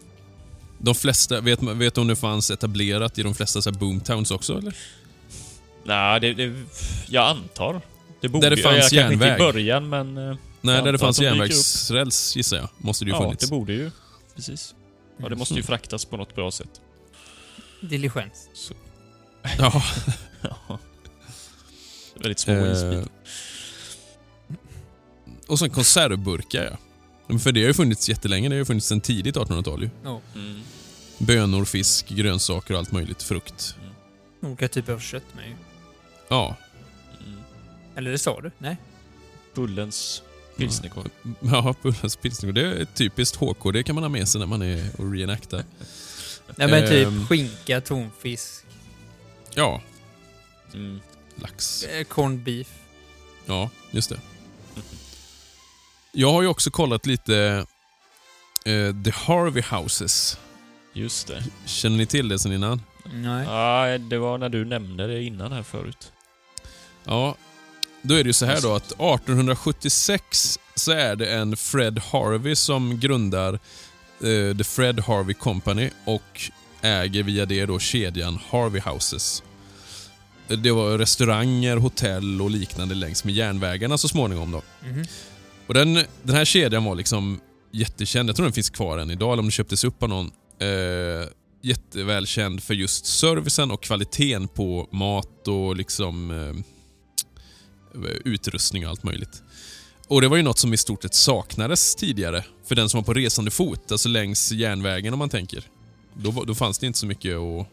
De flesta, vet, man- vet du om det fanns etablerat i de flesta så här boomtowns också eller? Nej, det, det, jag antar. Det borde Där det fanns jag, kanske järnväg. Inte i början, men... eh, Nej, jag där det fanns järnvägsräls gissar jag. Måste det ju Ja, funnits. det borde ju. Precis. Ja, det måste ju Mm. fraktas på något bra sätt. Diligens. Så. Ja. Ja. Väldigt små Eh. Och sen konservburkar ja. För det har ju funnits jättelänge. Det har ju funnits sedan tidigt 1800-tal ju. Ja. Mm. Bönor, fisk, grönsaker och allt möjligt. Frukt. Olika typer av kött med ju. Ja. Mm. Eller det sa du? Nej? Bullens pilsnerkorv. Ja, Bullens pilsner. Det är typiskt HK. Det kan man ha med sig när man är och reenactar. Nej men typ Ehm. skinka, tonfisk, Ja, Mm. lax. eh, corned beef. Ja, just det. Jag har ju också kollat lite eh, The Harvey Houses. Just det. Känner ni till det sen innan? Nej. Ja, det var när du nämnde det innan här förut. Ja, då är det ju så här då att 1876 så är det en Fred Harvey som grundar eh, The Fred Harvey Company och äger via det då kedjan Harvey Houses. Det var restauranger, hotell och liknande längs med järnvägarna så småningom då. Mhm. Och den, den här kedjan var liksom jättekänd. Jag tror den finns kvar än idag, eller om den köptes upp av någon. Eh, jättevälkänd för just servicen och kvaliteten på mat och liksom eh, utrustning och allt möjligt. Och Det var ju något som i stort sett saknades tidigare för den som var på resande fot, alltså längs järnvägen om man tänker. Då, då fanns det inte så mycket att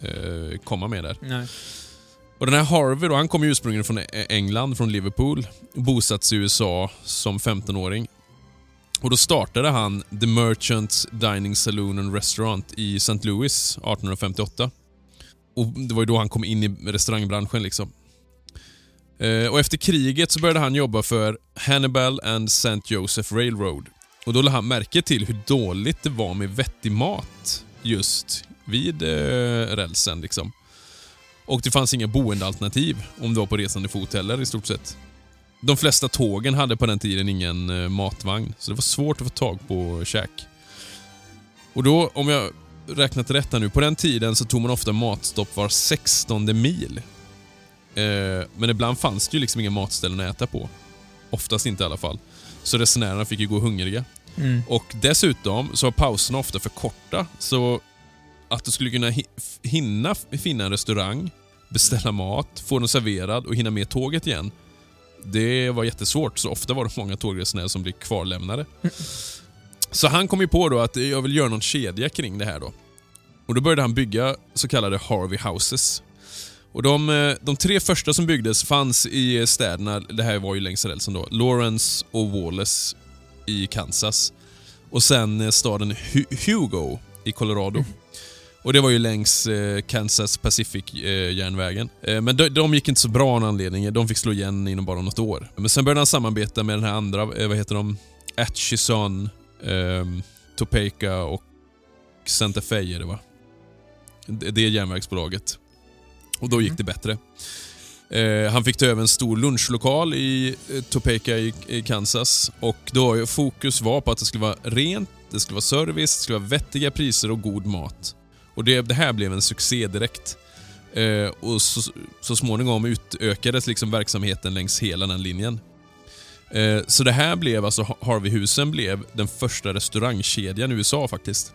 eh, komma med där. Nej. Och den här Harvey då, han kom ju ursprungligen från E- England, från Liverpool. Bosatt i USA som 15-åring. Och då startade han The Merchants Dining Saloon and Restaurant i St. Louis 1858. Och Det var ju då han kom in i restaurangbranschen. liksom. Eh, och Efter kriget så började han jobba för Hannibal and St. Joseph Railroad. Och Då lade han märke till hur dåligt det var med vettig mat just vid eh, rälsen. liksom. Och det fanns inga boendealternativ om du var på resande fot heller i stort sett. De flesta tågen hade på den tiden ingen eh, matvagn, så det var svårt att få tag på käk. Och då, om jag räknat rätt här nu, på den tiden så tog man ofta matstopp var 16 mil. Eh, men ibland fanns det ju liksom inga matställen att äta på. Oftast inte i alla fall. Så resenärerna fick ju gå hungriga. Mm. Och dessutom så var pauserna ofta för korta, så att du skulle kunna hinna finna en restaurang, beställa mat, få den serverad och hinna med tåget igen. Det var jättesvårt, så ofta var det många tågresenärer som blev kvarlämnade. Så han kom ju på då att jag vill göra någon kedja kring det här då. Och Då började han bygga så kallade Harvey Houses. Och de, eh, de tre första som byggdes fanns i städerna, det här var ju längs rälsen då, Lawrence och Wallace i Kansas. Och sen eh, staden Hu- Hugo i Colorado. Och Det var ju längs eh, Kansas Pacific-järnvägen. Men de, de gick inte så bra av anledning. De fick slå igen inom bara något år. Men sen började han samarbeta med den här andra, vad heter de? Atchison, eh, Topeka och Santa Fe är det va? Det, det är järnvägsbolaget. Och då gick det bättre. Eh, han fick ta över en stor lunchlokal i eh, Topeka i, i Kansas. Och då fokus var på att det skulle vara rent, det skulle vara service, det skulle vara vettiga priser och god mat. Och det, det här blev en succé direkt. Eh, och så, så småningom utökades liksom verksamheten längs hela den linjen. Eh, så det här blev alltså, Har- Harveyhusen blev den första restaurangkedjan i USA faktiskt.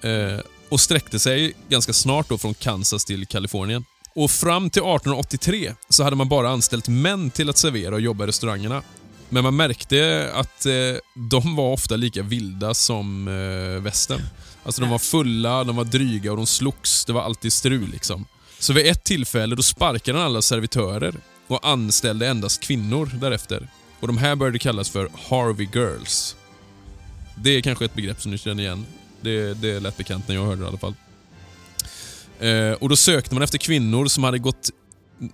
Eh, och sträckte sig ganska snart då från Kansas till Kalifornien. Och fram till 1883 så hade man bara anställt män till att servera och jobba i restaurangerna. Men man märkte att eh, de var ofta lika vilda som eh, västen. Alltså de var fulla, de var dryga och de slogs. Det var alltid strul liksom. Så vid ett tillfälle då sparkade han alla servitörer och anställde endast kvinnor därefter. Och de här började kallas för Harvey Girls. Det är kanske ett begrepp som ni känner igen. Det, det lät bekant när jag hörde det i alla fall. Eh, och Då sökte man efter kvinnor som hade gått...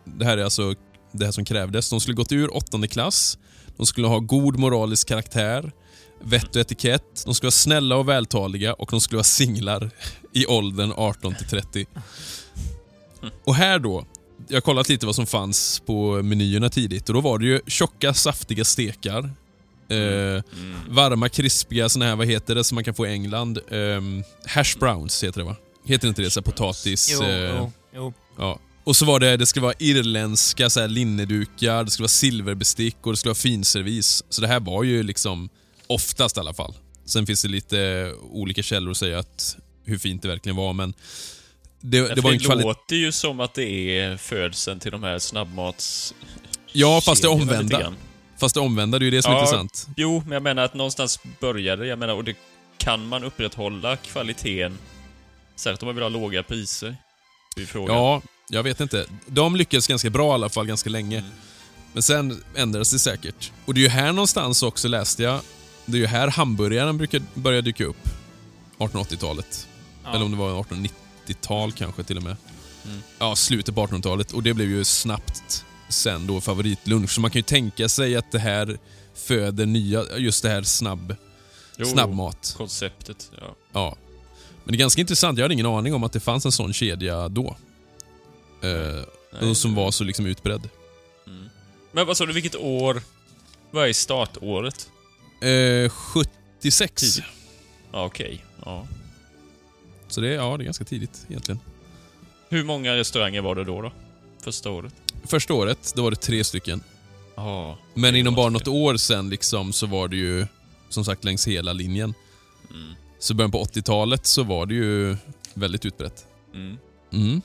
Det här är alltså det här som krävdes. De skulle gått ur åttonde klass. De skulle ha god moralisk karaktär, vett och etikett. De skulle vara snälla och vältaliga och de skulle vara singlar i åldern 18 till 30. Och här då, jag har kollat lite vad som fanns på menyerna tidigt och då var det ju tjocka saftiga stekar. Eh, Varma krispiga såna här, vad heter det som man kan få i England? Um, hash browns heter det va? Heter inte det så här potatis? Jo, eh, jo, jo. Ja. Och så var det, det skulle vara irländska så här, linnedukar, det skulle vara silverbestick och det skulle vara finservis. Så det här var ju liksom, oftast i alla fall. Sen finns det lite olika källor att säga att hur fint det verkligen var, men det, det för var det kvalitet... låter ju som att det är födseln till de här snabbmats... Ja, fast det omvända. Fast det omvända, det är ju det som är intressant. Jo, men jag menar att någonstans började jag menar, och det kan man upprätthålla kvaliteten, särskilt om man vill ha låga priser. Ja, jag vet inte. De lyckades ganska bra i alla fall, ganska länge. Men sen ändrades det säkert. Och det är ju här någonstans också, läste jag, det är ju här hamburgaren brukar börja dyka upp. 1880-talet. Ja. Eller om det var 1890-tal kanske till och med. Mm. Ja, slutet på 1800-talet. Och det blev ju snabbt sen då favoritlunch. Så man kan ju tänka sig att det här föder nya, just det här snabb, Jo, snabbmat. Konceptet, ja. Ja. Men det är ganska intressant. Jag hade ingen aning om att det fanns en sån kedja då. Eh, Nej. som var så liksom utbredd. Men vad sa du, vilket år? Vad är startåret? Eh, 76. Tidigt. Ja, okej. Ja. Så det, är- ja, det är ganska tidigt egentligen. Hur många restauranger var det då, då? Första året? Första året, då var det tre stycken. Ja. Men det inom bara något år sen liksom så var det ju som sagt längs hela linjen. Mm. Så början på 80-talet så var det ju väldigt utbrett. Mm. Mm.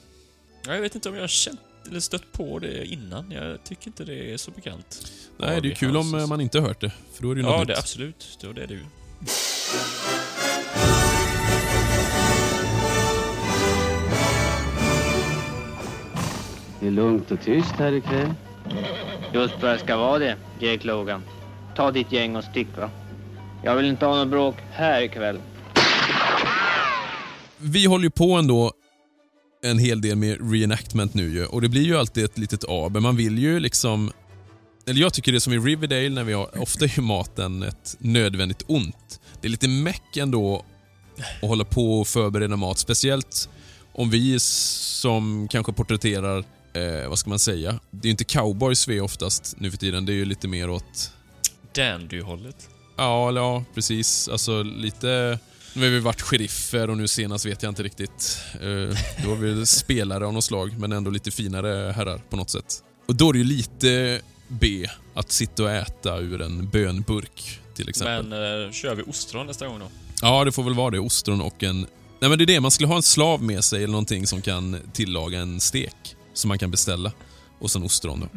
Ja, jag vet inte om jag har känt eller stött på det innan. Jag tycker inte det är så bekant. Nej, det är ju kul om man inte hört det. För då är det ju Ja, något det, nytt. absolut. Då det är det ju. Det är lugnt och tyst här ikväll. Just vad det ska vara det, Jake Logan. Ta ditt gäng och stick va. Jag vill inte ha något bråk här ikväll. Vi håller ju på ändå en hel del med reenactment nu ju och det blir ju alltid ett litet aber. Man vill ju liksom... Eller jag tycker det är som i Riverdale när vi har... Ofta är ju maten ett nödvändigt ont. Det är lite meck ändå att hålla på och förbereda mat. Speciellt om vi som kanske porträtterar, eh, vad ska man säga? Det är ju inte cowboys vi är oftast nu för tiden. Det är ju lite mer åt... Dandy-hållet. Ja, ja, precis. Alltså lite... Nu har vi varit sheriffer och nu senast vet jag inte riktigt. Eh, då var vi spelare av något slag, men ändå lite finare herrar på något sätt. Och då är det ju lite B att sitta och äta ur en bönburk, till exempel. Men eh, kör vi ostron nästa gång då? Ja, det får väl vara det. Ostron och en... Nej men det är det, man skulle ha en slav med sig eller någonting som kan tillaga en stek. Som man kan beställa. Och sen ostron då.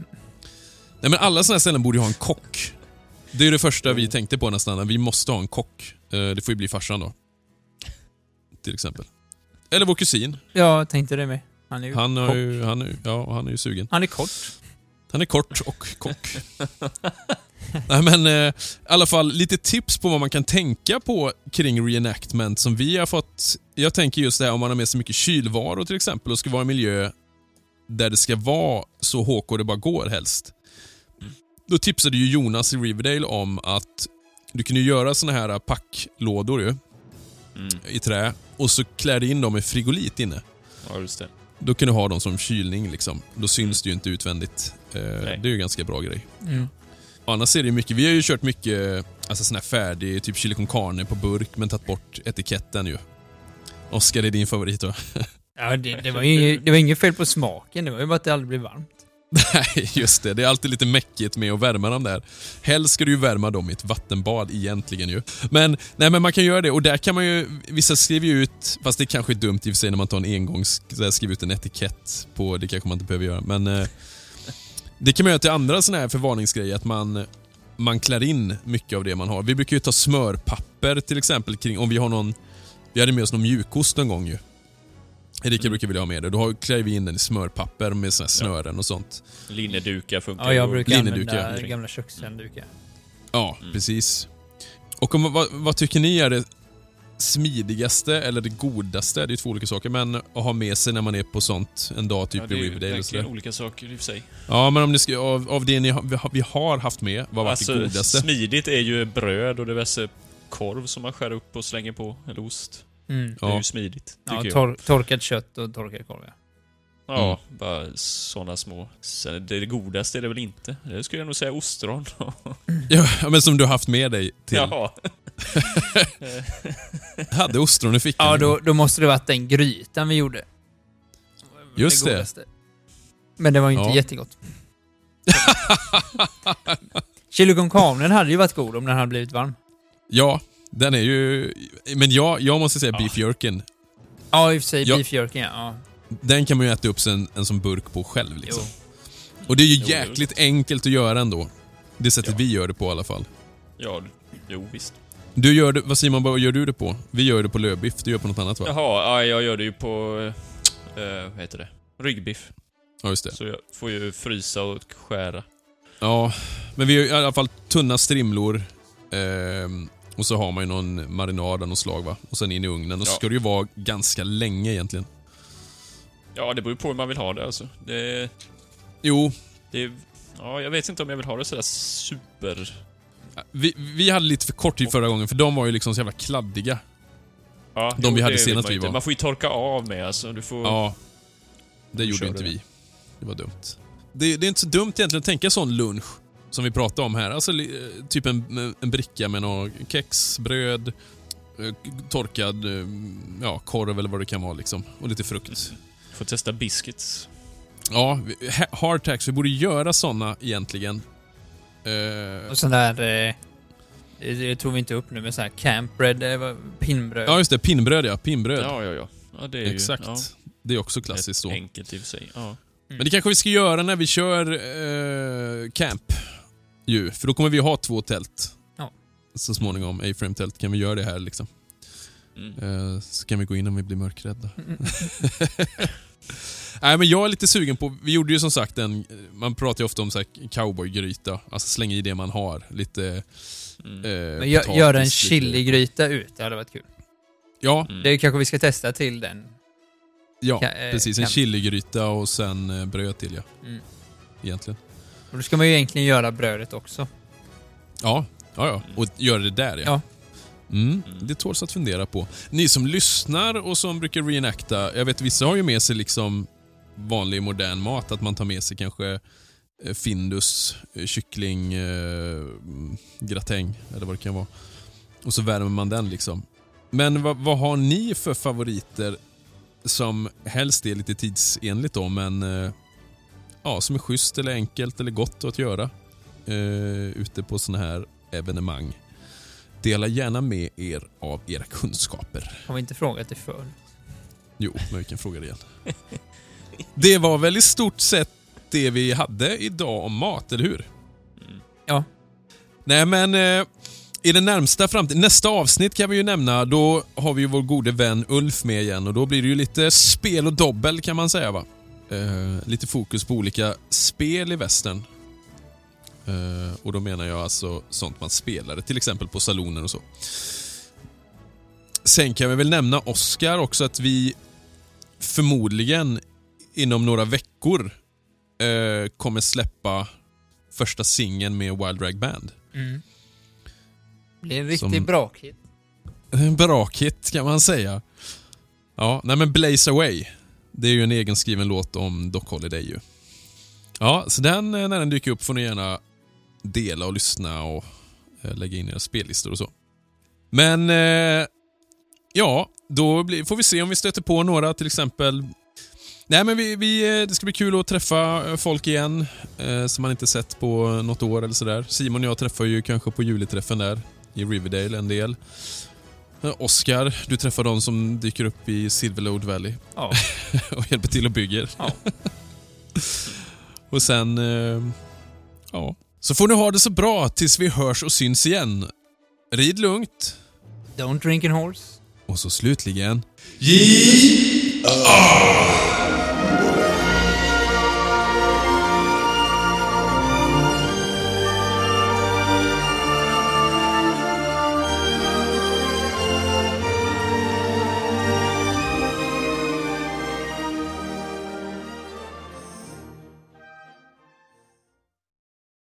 Nej men alla sådana här ställen borde ha en kock. Det är det första vi tänkte på nästan. Vi måste ha en kock. Eh, Det får ju bli farsan då. Till exempel. Eller vår kusin. Jag tänkte det med. Han är ju Han, kock. ju, han, är, ja, han är ju sugen. Han är kort. Han är kort och kock. Nej men eh, i alla fall lite tips på vad man kan tänka på kring reenactment som vi har fått. Jag tänker just det här om man har med sig mycket kylvaror till exempel och ska vara i en miljö där det ska vara så HK det bara går helst. Då tipsade ju Jonas i Riverdale om att du kan ju göra såna här packlådor ju, i trä och så klär du in dem med frigolit inne. Ja, just det. Då kan du ha dem som kylning liksom. Då syns det ju inte utvändigt. Eh, det är ju en ganska bra grej. Mm. Annars är det mycket, vi har ju kört mycket alltså sån här färdig, typ chili con carne på burk men tagit bort etiketten ju. Oskar, det är din favorit då? Ja, det, det, var ju, det var inget fel på smaken, det var ju bara att det aldrig blev varmt. Nej, just det. Det är alltid lite mäckigt med att värma dem där. Helst ska du ju värma dem i ett vattenbad egentligen ju. Men, nej, men man kan göra det och där kan man ju, vissa skriver ju ut, fast det kanske är dumt i och för sig när man tar en engångs, skriver ut en etikett på, det kanske man inte behöver göra, men eh, det kan man göra till andra sådana här förvarningsgrejer, att man, man klär in mycket av det man har. Vi brukar ju ta smörpapper till exempel kring, om vi har någon, vi hade med oss någon mjukost en gång ju. Erika brukar vilja ha med det. Då har- klär vi in den i smörpapper med såna här snören och sånt. Linnedukar funkar Ja, jag ju. brukar Linnedukar. använda gamla kökshanddukar. Ja, Mm. precis. Och om, vad, vad tycker ni är det smidigaste eller det godaste? Det är två olika saker, men att ha med sig när man är på sånt en dag typ Ja, det i är ju Riverdale och verkligen sådär. olika saker i och för sig. Ja, men om ni ska, av, av det ni har, vi har- vi har haft med, vad var Alltså, det godaste? smidigt är ju bröd och diverse korv som man skär upp och slänger på, eller ost. Mm. Det är Ja. ju smidigt, tycker Ja, jag. tor torkat kött och torkad korv, ja. Ja, Mm. bara såna små. Sen, det godaste är det väl inte. Det skulle jag nog säga ostron. Ja, men som du har haft med dig till... Jaha. Hade ostron i fickan. Ja, då, då måste det varit den grytan vi gjorde. Just det. godaste. Men det var ju inte Ja. jättegott. Chili con hade ju varit god om den hade blivit varm. Ja, den är ju... Men jag, jag måste säga beef jerkin. Ja, i och för sig Ja. beef jerky, ja. ja. Den kan man ju äta upp en, en som burk på själv liksom. Och det är ju Jo, jäkligt enkelt att göra ändå. Det sättet vi gör det på i alla fall. Ja, jo visst. Du gör det, vad Simon, vad gör du det på? Vi gör det på lövbiff, du gör på något annat va? Jaha, ja, jag gör det ju på... Eh, vad heter det? Ryggbiff. Ja, just det. Så jag får ju frysa och skära. Ja, men vi har i alla fall tunna strimlor. ehm, och så har man ju någon marinad av något slag va? Och sen in i ugnen. Och så Ja. ska det ju vara ganska länge egentligen. Ja, det beror ju på hur man vill ha det alltså. Det... Jo. Det... Ja, jag vet inte om jag vill ha det sådär super... Vi, vi hade lite för kort tid förra gången för de var ju liksom så jävla kladdiga. Ja, De vi hade senast vi var. Man får ju torka av med alltså. Du får... Ja. Det gjorde inte det. vi. Det var dumt. Det, det är inte så dumt egentligen att tänka sån lunch som vi pratade om här. Alltså eh, typ en, en bricka med några kex, bröd, eh, torkad eh, ja, korv eller vad det kan vara liksom. Och lite frukt. Får testa biscuits. Ja, vi- ha- hardtax. Vi borde göra såna egentligen. Och sån där... Eh, Det, tog vi inte upp nu, men så här campbread, det var pinnbröd. Ja, just det. Pinnbröd ja. Pinnbröd. Ja, ja, ja. ja det är Exakt. Ju, ja, Det är också klassiskt så. enkelt i och för sig. Ja. Men det kanske vi ska göra när vi kör eh, camp. Ju, för då kommer vi ha två tält. Ja. Så småningom. A-frame-tält. Kan vi göra det här liksom. Mm. Eh, så kan vi gå in om vi blir mörkrädda. Nej, men jag är lite sugen på... Vi gjorde ju som sagt en... Man pratar ju ofta om så här cowboygryta. Alltså slänga i det man har. Lite... Mm. Eh, Men gö- potatis, göra en chiligryta ut, det hade varit kul. Ja, Mm. Det kanske vi ska testa till den. ja Ka- eh, precis. En chiligryta och sen eh, bröd till ja. Mm. Egentligen. Och då ska man ju egentligen göra brödet också. Ja, ja, ja. Och göra det där ja. Ja. Mm, det tåls att fundera på. Ni som lyssnar och som brukar reenacta, jag vet vissa har ju med sig liksom vanlig modern mat, att man tar med sig kanske eh, Findus, eh, kyckling, eh, gratäng eller vad det kan vara. Och så värmer man den liksom. Men vad, vad har ni för favoriter som helst är lite tidsenligt då, men eh, ja, som är schysst eller enkelt eller gott att göra eh, ute på såna här evenemang? Dela gärna med er av era kunskaper. Har vi inte frågat det förr? Jo, men vi kan fråga det igen. Det var väl i stort sett det vi hade idag om mat, eller hur? Ja. Nej, men eh, i den närmsta framtiden, nästa avsnitt kan vi ju nämna, då har vi ju vår gode vän Ulf med igen och då blir det ju lite spel och dobbel kan man säga va? Eh, lite fokus på olika spel i västern. Eh, och då menar jag alltså sånt man spelade, till exempel på saloner och så. Sen kan vi väl nämna Oscar också att vi förmodligen inom några veckor eh, kommer släppa första singeln med Wild Rag Band. Mm. Det blir en riktig Som- brakhit. En brakit kan man säga. Ja, nej men Blaze Away. Det är ju en egenskriven låt om Doc Holliday ju. Ja, så den eh, när den dyker upp får ni gärna dela och lyssna och eh, lägga in era spellistor och så. Men eh, ja, då blir, får vi se om vi stöter på några till exempel Nej men vi, vi, eh, det ska bli kul att träffa folk igen eh, som man inte sett på något år eller sådär. Simon och jag träffar ju kanske på juliträffen där i Riverdale en del. Eh, Oscar, du träffar de som dyker upp i Silverlode Valley Ja. och hjälper till och bygger. Ja. och sen, eh, ja. Så får ni ha det så bra tills vi hörs och syns igen. Rid lugnt. Don't drink and horse. Och så slutligen... J.R.